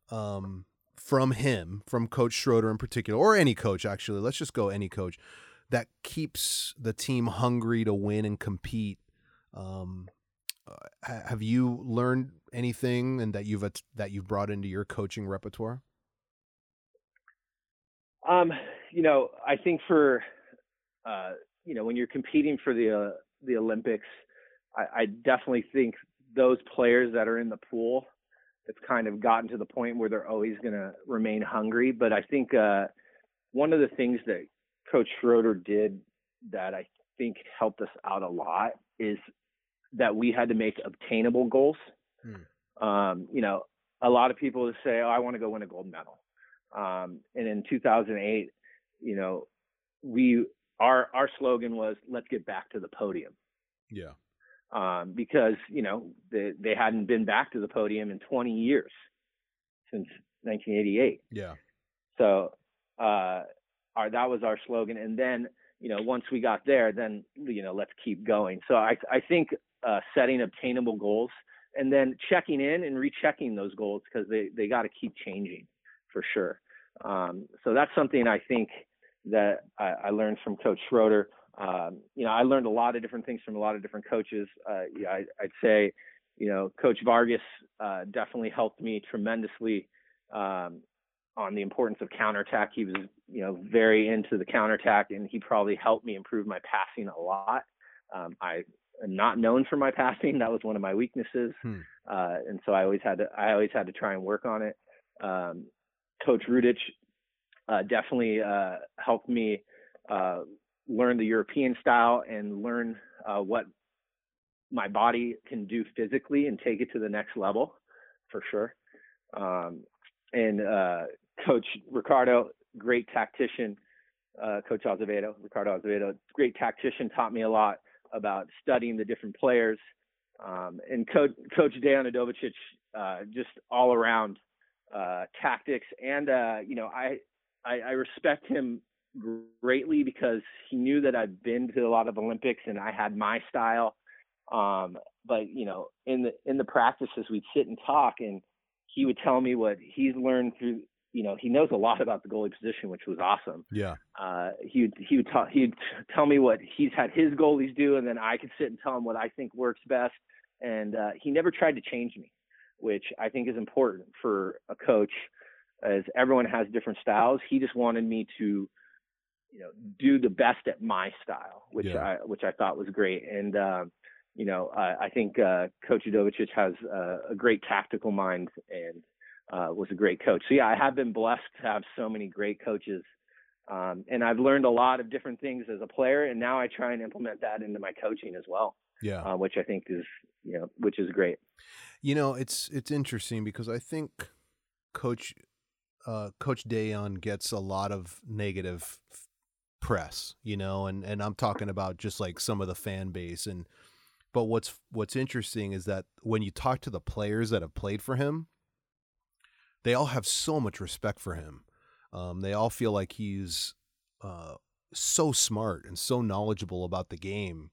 um, from him, from Coach Schroeder in particular, or any coach actually? Let's just go any coach that keeps the team hungry to win and compete. Um, uh, have you learned anything and that you've that you've brought into your coaching repertoire? Um, you know, I think for uh, you know when you're competing for the uh, the Olympics, I, I definitely think those players that are in the pool, it's kind of gotten to the point where they're always going to remain hungry. But I think uh, one of the things that Coach Schroeder did that I think helped us out a lot is that we had to make obtainable goals. Hmm. Um, you know, a lot of people say, "Oh, I want to go win a gold medal." Um, and in 2008, you know, we our our slogan was "Let's get back to the podium." Yeah um, because you know they, they hadn't been back to the podium in 20 years since 1988. Yeah. So uh, our that was our slogan, and then you know once we got there, then you know let's keep going. So I I think uh, setting obtainable goals and then checking in and rechecking those goals because they they got to keep changing for sure. Um, so that's something I think that I, I learned from Coach Schroeder um, you know, I learned a lot of different things from a lot of different coaches. Uh, yeah, I, would say, you know, Coach Vargas uh, definitely helped me tremendously um, on the importance of counterattack. He was, you know, very into the counterattack, and he probably helped me improve my passing a lot. Um, I am not known for my passing; that was one of my weaknesses, hmm. uh, and so I always had to, I always had to try and work on it. Um, Coach Rudic uh, definitely uh, helped me uh, learn the European style and learn uh, what my body can do physically and take it to the next level for sure. Um, and uh, Coach Ricardo, great tactician. Uh, Coach Azevedo, Ricardo Azevedo, great tactician, taught me a lot about studying the different players. Um, and Coach, Coach Dejan Udovičić, uh, just all around uh, tactics. And, uh, you know, I, I, I respect him greatly because he knew that I'd been to a lot of Olympics and I had my style. Um, but you know, in the in the practices, we'd sit and talk, and he would tell me what he's learned through you know, he knows a lot about the goalie position, which was awesome. Yeah. Uh, he would he would ta- he'd tell me what he's had his goalies do, and then I could sit and tell him what I think works best. And uh, he never tried to change me, which I think is important for a coach, as everyone has different styles. He just wanted me to, you know, do the best at my style, which Yeah. I which I thought was great. And um, you know, I, I think uh, Coach Udovicic has uh, a great tactical mind and uh, was a great coach. So yeah, I have been blessed to have so many great coaches, um, and I've learned a lot of different things as a player, and now I try and implement that into my coaching as well, Yeah. uh, which I think is you know which is great. You know, it's it's interesting because I think Coach uh, Coach Dejan gets a lot of negative press, you know, and and I'm talking about just like some of the fan base and but what's what's interesting is that when you talk to the players that have played for him, they all have so much respect for him. Um, they all feel like he's uh, so smart and so knowledgeable about the game,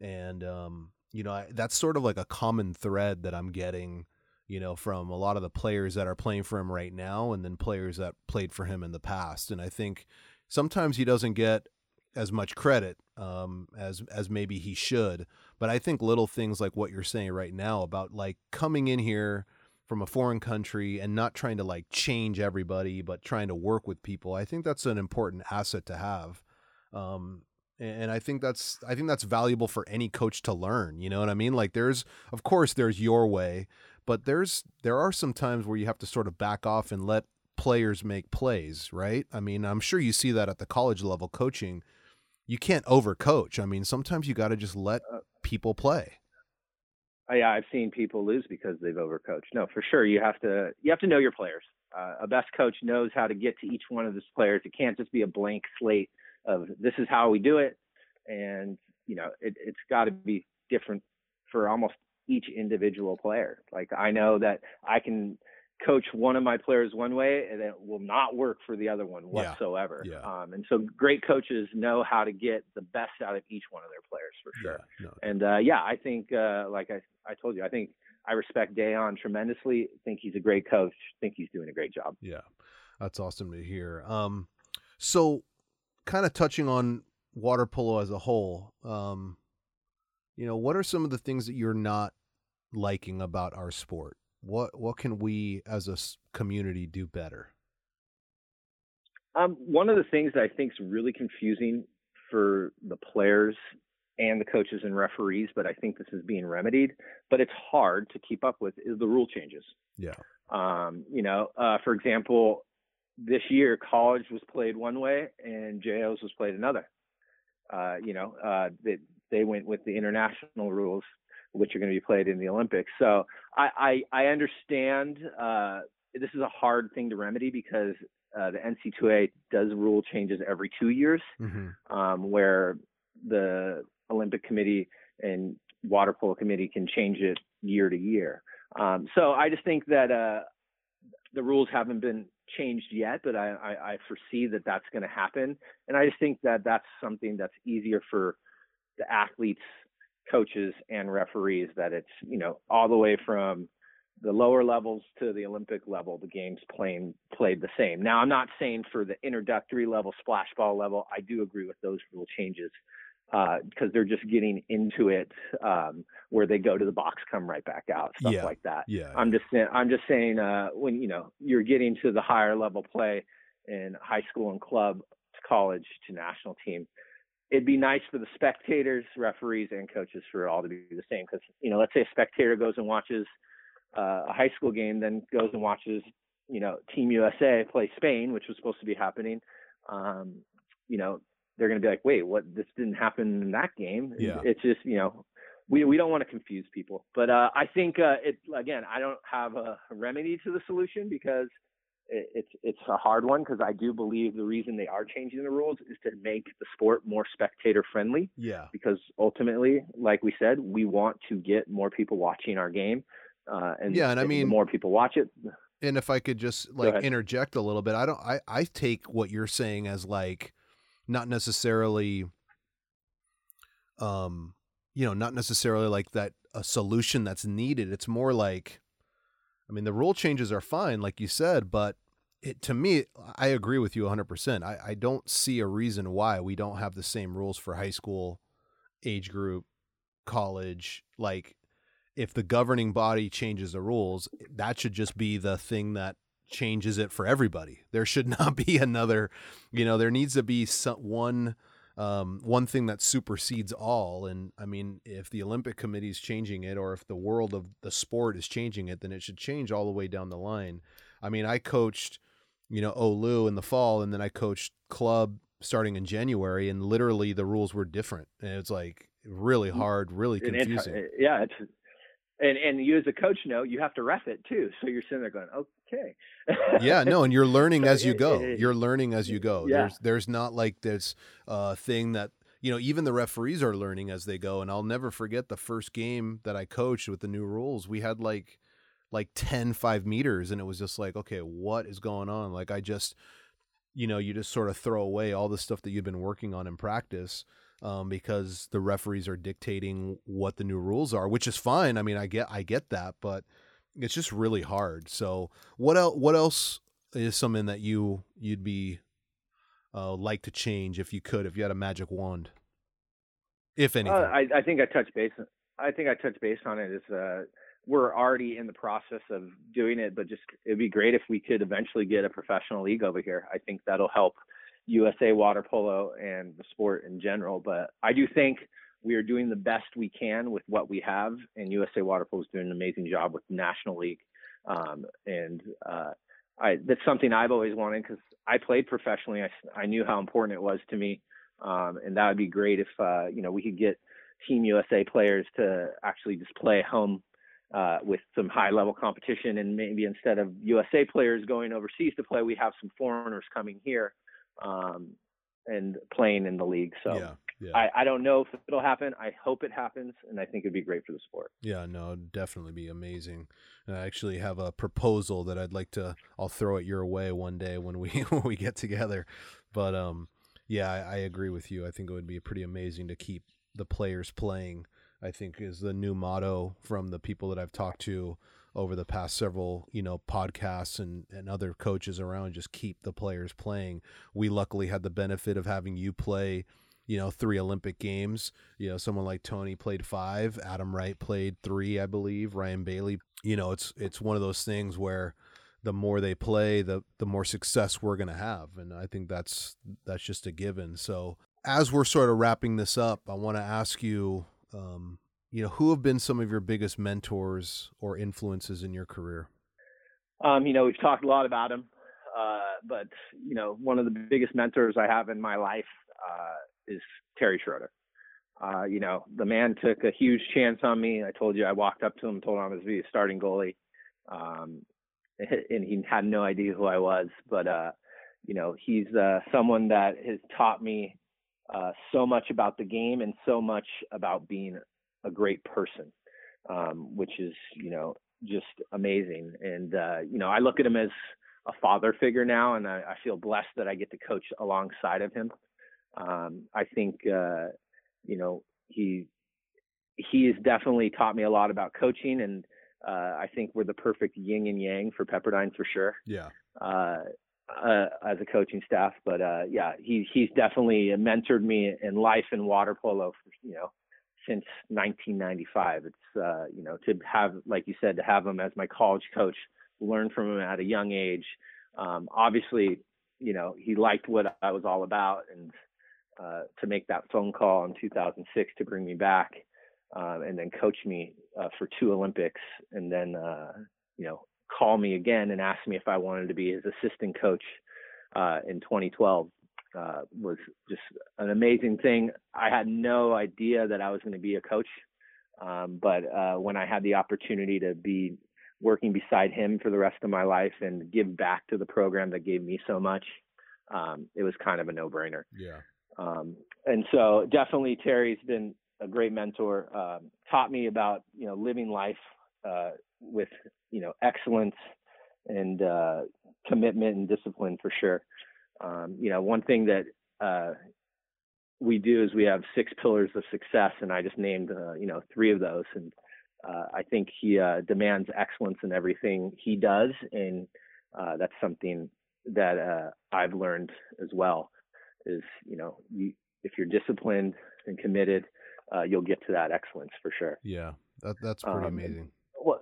and um, you know I, that's sort of like a common thread that I'm getting, you know, from a lot of the players that are playing for him right now, and then players that played for him in the past. And I think sometimes he doesn't get as much credit um, as as maybe he should. But I think little things like what you're saying right now about like coming in here from a foreign country and not trying to like change everybody, but trying to work with people. I think that's an important asset to have. Um, and I think that's I think that's valuable for any coach to learn. You know what I mean? Like there's of course there's your way, but there's there are some times where you have to sort of back off and let players make plays, right? I mean, I'm sure you see that at the college level coaching. You can't overcoach. I mean, sometimes you got to just let people play. Uh, yeah, I've seen people lose because they've overcoached. No, for sure, you have to you have to know your players. Uh, a best coach knows how to get to each one of his players. It can't just be a blank slate of this is how we do it, and you know it, it's got to be different for almost each individual player. Like I know that I can coach one of my players one way and it will not work for the other one Yeah. whatsoever. Yeah. Um, and so great coaches know how to get the best out of each one of their players for sure. Yeah, no, And uh, yeah, I think, uh, like I, I told you, I think I respect Dejan tremendously. think he's a great coach. think he's doing a great job. Yeah, that's awesome to hear. Um, so kind of touching on water polo as a whole, um, you know, what are some of the things that you're not liking about our sport? What what can we as a community do better? Um, one of the things that I think is really confusing for the players and the coaches and referees, but I think this is being remedied, but it's hard to keep up with, is the rule changes. Yeah, Um, you know, uh, for example, this year college was played one way and JOs was played another. Uh, you know, uh, they, they went with the international rules, which are going to be played in the Olympics. So I, I, I understand uh, this is a hard thing to remedy because uh, the NC2A does rule changes every two years hmm um, where the Olympic Committee and Water Polo Committee can change it year to year. Um, so I just think that uh, the rules haven't been changed yet, but I, I, I foresee that that's going to happen. And I just think that that's something that's easier for the athletes, coaches, and referees. That it's you know all the way from the lower levels to the Olympic level, the games playing played the same. Now, I'm not saying for the introductory level, splash ball level, I do agree with those rule changes because they're just getting into it um, where they go to the box, come right back out, stuff Yeah. like that. yeah, I'm just saying, I'm just saying uh, when you know you're getting to the higher level play in high school and club to college to national team. It'd be nice for the spectators, referees, and coaches for it all to be the same. Because you know, let's say a spectator goes and watches uh, a high school game, then goes and watches, you know, Team USA play Spain, which was supposed to be happening. Um, you know, they're going to be like, wait, what? This didn't happen in that game. Yeah. It's just, you know, we we don't want to confuse people. But uh, I think uh, it again, I don't have a remedy to the solution because it's it's a hard one because I do believe the reason they are changing the rules is to make the sport more spectator friendly yeah, because ultimately, like we said, we want to get more people watching our game. Uh, and Yeah, and I mean- more people watch it, and if I could just like interject a little bit, I don't I I take what you're saying as like not necessarily um you know, not necessarily like that a solution that's needed. It's more like I mean, the rule changes are fine like you said, but it, to me, I agree with you 100%. I, I don't see a reason why we don't have the same rules for high school age group, college. Like, if the governing body changes the rules, that should just be the thing that changes it for everybody. There should not be another, you know, there needs to be some, one um, one thing that supersedes all. And I mean, if the Olympic Committee is changing it, or if the world of the sport is changing it, then it should change all the way down the line. I mean, I coached, you know, Olu in the fall, and then I coached club starting in January, and literally the rules were different, and it's like really mm. hard, really confusing. It's, yeah, it's and and you as a coach know you have to ref it too. So you're sitting there going, okay. yeah, no, and you're learning as you go. You're learning as you go. Yeah. There's there's not like this uh, thing that you know even the referees are learning as they go. And I'll never forget the first game that I coached with the new rules. We had like like 10 five meters and it was just like okay what is going on like i just you know you just sort of throw away all the stuff that you've been working on in practice um, because the referees are dictating what the new rules are, which is fine. I mean, I get I get that, but it's just really hard. So what else? What else is something that you you'd be uh, like to change if you could, if you had a magic wand, if uh, anything? Uh, I, I think I touched base. I think I touched base on it. Is uh, we're already in the process of doing it, but just it'd be great if we could eventually get a professional league over here. I think that'll help USA water polo and the sport in general. But I do think we are doing the best we can with what we have, and USA Water Polo is doing an amazing job with National League. Um, and uh, I, that's something I've always wanted because I played professionally. I, I knew how important it was to me, um, and that would be great if uh, you know we could get Team USA players to actually just play home uh, with some high level competition, and maybe instead of USA players going overseas to play, we have some foreigners coming here um, and playing in the league. So yeah, yeah. I, I don't know if it'll happen. I hope it happens, and I think it'd be great for the sport. Yeah, no, it'd definitely be amazing. I actually have a proposal that I'd like to. I'll throw it your way one day when we when we get together. But um, yeah, I, I agree with you. I think it would be pretty amazing to keep the players playing. I think is the new motto from the people that I've talked to over the past several you know podcasts and and other coaches around just keep the players playing. We luckily had the benefit of having you play you know three olympic games. You know someone like tony played five adam wright played three i believe ryan bailey. You know it's it's one of those things where the more they play the the more success we're going to have and i think that's that's just a given. So as we're sort of wrapping this up i want to ask you um, you know, who have been some of your biggest mentors or influences in your career? Um, you know, we've talked a lot about him, uh, but you know, one of the biggest mentors I have in my life uh, is Terry Schroeder. Uh, you know, the man took a huge chance on me. I told you I walked up to him, told him I was be a starting goalie, um, and he had no idea who I was. But uh, you know, he's uh, someone that has taught me uh, so much about the game and so much about being a great person, um, which is you know just amazing. And uh, you know I look at him as a father figure now, and I, I feel blessed that I get to coach alongside of him. Um, I think uh, you know he he has definitely taught me a lot about coaching, and uh, I think we're the perfect yin and yang for Pepperdine for sure. Yeah. Uh, uh, as a coaching staff, but uh, yeah, he he's definitely mentored me in life and water polo. For, you know, since 1995. It's uh, you know to have, like you said, to have him as my college coach, learn from him at a young age. Um, obviously, you know he liked what I was all about, and uh, to make that phone call in 2006 to bring me back, uh, and then coach me uh, for two Olympics, and then uh, you know call me again and ask me if I wanted to be his assistant coach uh, in 2012 uh, was just an amazing thing. I had no idea that I was going to be a coach, um, but uh, when I had the opportunity to be working beside him for the rest of my life and give back to the program that gave me so much, um, it was kind of a no-brainer. Yeah. Um, and so definitely Terry's been a great mentor. Um, taught me about you know living life uh, with you know excellence and uh, commitment and discipline for sure. Um, you know, one thing that uh, we do is we have six pillars of success, and I just named uh, you know three of those. And uh, I think he uh, demands excellence in everything he does, and uh, that's something that uh, I've learned as well is, you know, you, if you're disciplined and committed, uh, you'll get to that excellence for sure. Yeah, that, that's pretty um, amazing. Well,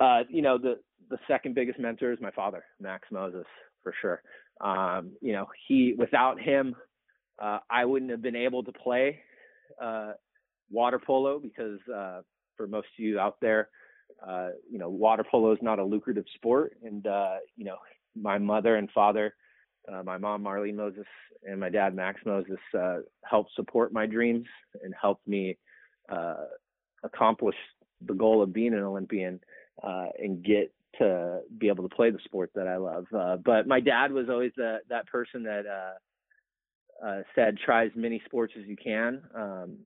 uh, you know, the the second biggest mentor is my father, Max Moses, for sure. Um, you know, he without him, uh, I wouldn't have been able to play uh, water polo because uh, for most of you out there, uh, you know, water polo is not a lucrative sport, and uh, you know, my mother and father, uh, my mom Marlene Moses and my dad Max Moses, helped support my dreams and helped me accomplish the goal of being an Olympian and get to be able to play the sport that I love. Uh, but my dad was always the, that person that uh, uh, said, try as many sports as you can. Um,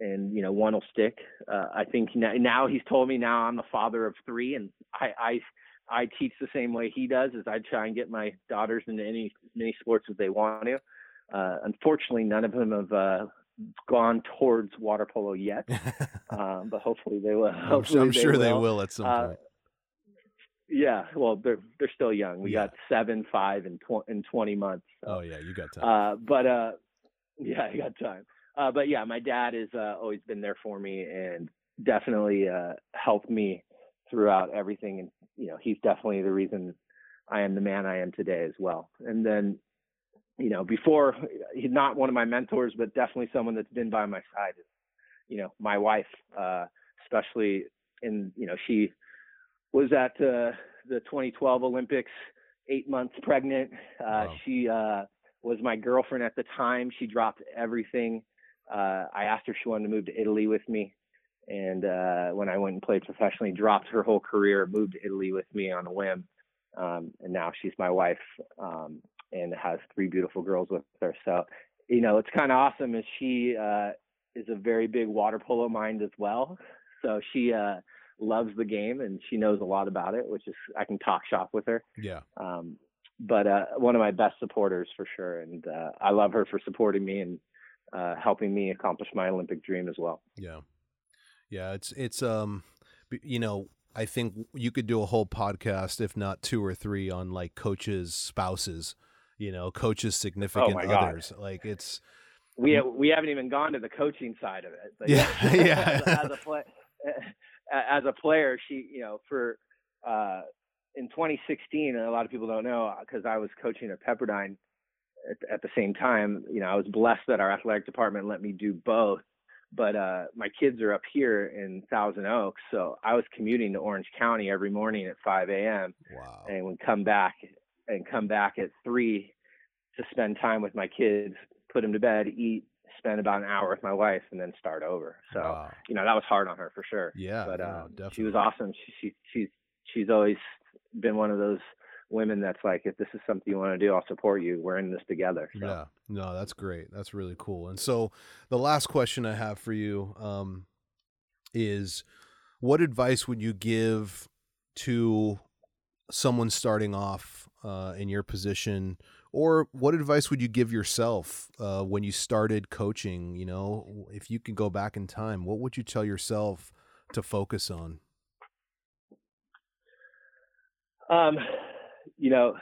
and you know, one will stick. Uh, I think now, now, he's told me now I'm the father of three, and I, I I teach the same way he does. Is I try and get my daughters into any as many sports as they want to. Uh, unfortunately, none of them have uh, gone towards water polo yet, um, but hopefully they will. Hopefully I'm, they sure will. they will at some point. Yeah, well, they're they're still young. We yeah. got seven, five, and tw- in twenty months. So. Oh yeah, you got time. Uh, but uh, yeah, I got time. Uh, but yeah, my dad has uh, always been there for me and definitely uh, helped me throughout everything. And you know, he's definitely the reason I am the man I am today as well. And then, you know, before he's not one of my mentors, but definitely someone that's been by my side. You know, my wife, uh, especially in you know she was at uh, the 2012 Olympics, eight months pregnant. Uh, wow. She uh, was my girlfriend at the time. She dropped everything. Uh, I asked her if she wanted to move to Italy with me. And uh, when I went and played professionally, dropped her whole career, moved to Italy with me on a whim. Um, and now she's my wife um, and has three beautiful girls with her. So, you know, it's kind of awesome. Is she uh, is a very big water polo mind as well. So she uh, loves the game and she knows a lot about it, which is I can talk shop with her. Yeah. Um, but uh, one of my best supporters for sure, and uh, I love her for supporting me and uh, helping me accomplish my Olympic dream as well. Yeah, yeah. It's it's um, you know, I think you could do a whole podcast, if not two or three, on like coaches' spouses. You know, coaches' significant oh others. Like it's we we haven't even gone to the coaching side of it. But yeah, yeah. as, as, a play, as a player, she, you know, for uh, in 2016, and a lot of people don't know because I was coaching at Pepperdine at, at, the same time. You know, I was blessed that our athletic department let me do both. But uh, my kids are up here in Thousand Oaks, so I was commuting to Orange County every morning at 5 a.m. Wow. and would come back and come back at three to spend time with my kids, put them to bed, eat, spend about an hour with my wife and then start over. So, wow. you know, that was hard on her for sure. Yeah. But uh, she was awesome. She, she, she's, she's always been one of those women that's like, if this is something you want to do, I'll support you. We're in this together. So. Yeah. No, that's great. That's really cool. And so the last question I have for you um, is what advice would you give to someone starting off uh, in your position or what advice would you give yourself uh, when you started coaching? You know, if you could go back in time, what would you tell yourself to focus on? Um, you know,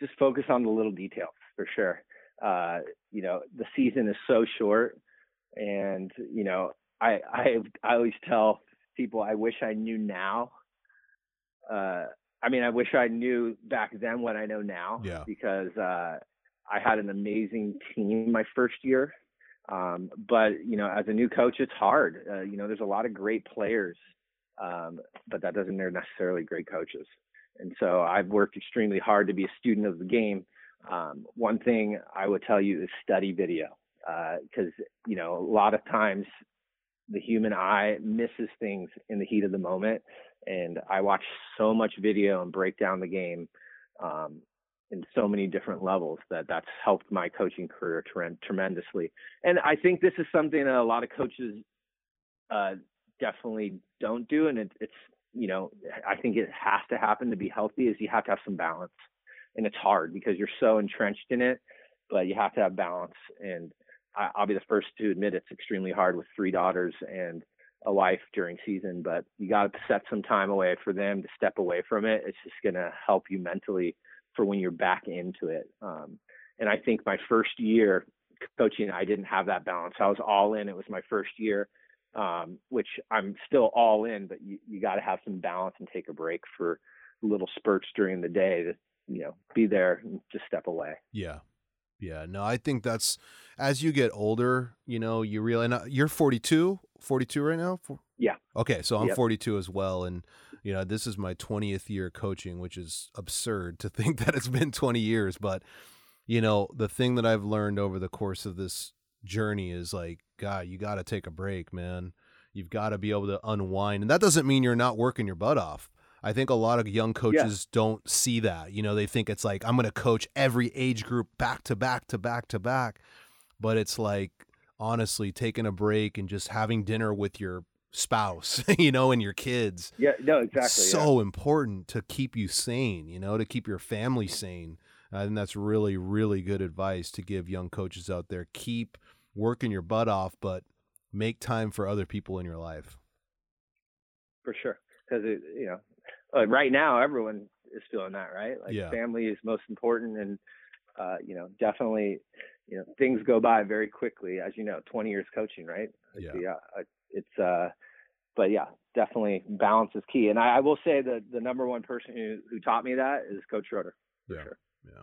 just focus on the little details for sure. Uh, you know, the season is so short, and you know, I I I always tell people I wish I knew now uh, I mean, I wish I knew back then what I know now. Yeah. Because uh, I had an amazing team my first year. Um, but you know, as a new coach, it's hard. Uh, you know, there's a lot of great players, um, but that doesn't mean they're necessarily great coaches. And so I've worked extremely hard to be a student of the game. Um, one thing I would tell you is study video, because uh, you know a lot of times the human eye misses things in the heat of the moment and I watch so much video and break down the game um, in so many different levels that that's helped my coaching career tre- tremendously. And I think this is something that a lot of coaches uh, definitely don't do, and it, it's you know I think it has to happen to be healthy. Is you have to have some balance, and it's hard because you're so entrenched in it, but you have to have balance. And I, I'll be the first to admit it's extremely hard with three daughters and a wife during season, but you got to set some time away for them to step away from it. It's just going to help you mentally for when you're back into it. Um, and I think my first year coaching, I didn't have that balance. I was all in. It was my first year, um, which I'm still all in, but you, you got to have some balance and take a break for little spurts during the day to, you know, be there and just step away. Yeah. Yeah. No, I think that's as you get older, you know, you realize uh, you're 42, 42 right now. Yeah. Okay. So I'm yep. 42 as well. And, you know, this is my 20th year coaching, which is absurd to think that it's been 20 years. But, you know, the thing that I've learned over the course of this journey is like, God, you got to take a break, man. You've got to be able to unwind. And that doesn't mean you're not working your butt off. I think a lot of young coaches yeah. don't see that. You know, they think it's like, I'm going to coach every age group back to back to back to back. But it's like, honestly, taking a break and just having dinner with your spouse, you know, and your kids. Yeah, no, exactly. So yeah. important to keep you sane, you know, to keep your family sane. I think that's really, really good advice to give young coaches out there. Keep working your butt off, but make time for other people in your life. For sure, because you know, uh, right now everyone is feeling that, right? Like yeah. family is most important, and uh, you know, definitely, you know, things go by very quickly. As you know, 20 years coaching, right? Yeah. yeah it's uh, but yeah, definitely balance is key. And I, I, will say that the number one person who who taught me that is Coach Schroeder. yeah. Sure. Yeah.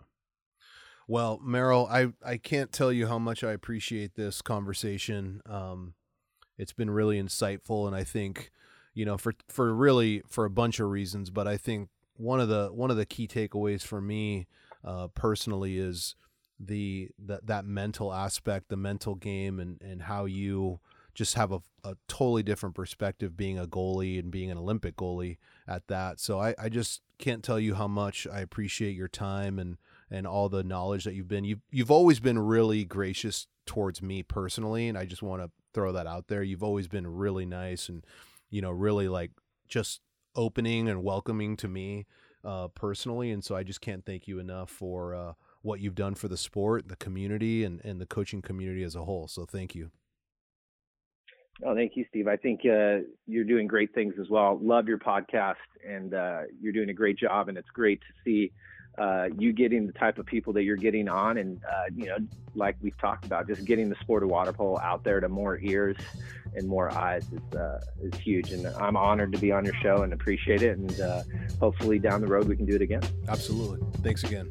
Well, Merrill, I, I can't tell you how much I appreciate this conversation. Um, it's been really insightful, and I think, you know, for for really for a bunch of reasons, but I think one of the one of the key takeaways for me uh, personally is the that that mental aspect, the mental game, and and how you just have a, a totally different perspective being a goalie and being an Olympic goalie at that. So I, I just can't tell you how much I appreciate your time and and all the knowledge that you've been. You've you've always been really gracious towards me personally, and I just want to throw that out there. You've always been really nice and you know really like just opening and welcoming to me uh, personally, and so I just can't thank you enough for uh, what you've done for the sport, the community, and and the coaching community as a whole. So thank you. Oh, thank you, Steve. I think uh, you're doing great things as well. Love your podcast, and uh, you're doing a great job. And it's great to see uh, you getting the type of people that you're getting on, and uh, you know, like we've talked about, just getting the sport of water polo out there to more ears and more eyes is uh, is huge. And I'm honored to be on your show and appreciate it. And uh, hopefully down the road we can do it again. Absolutely. Thanks again.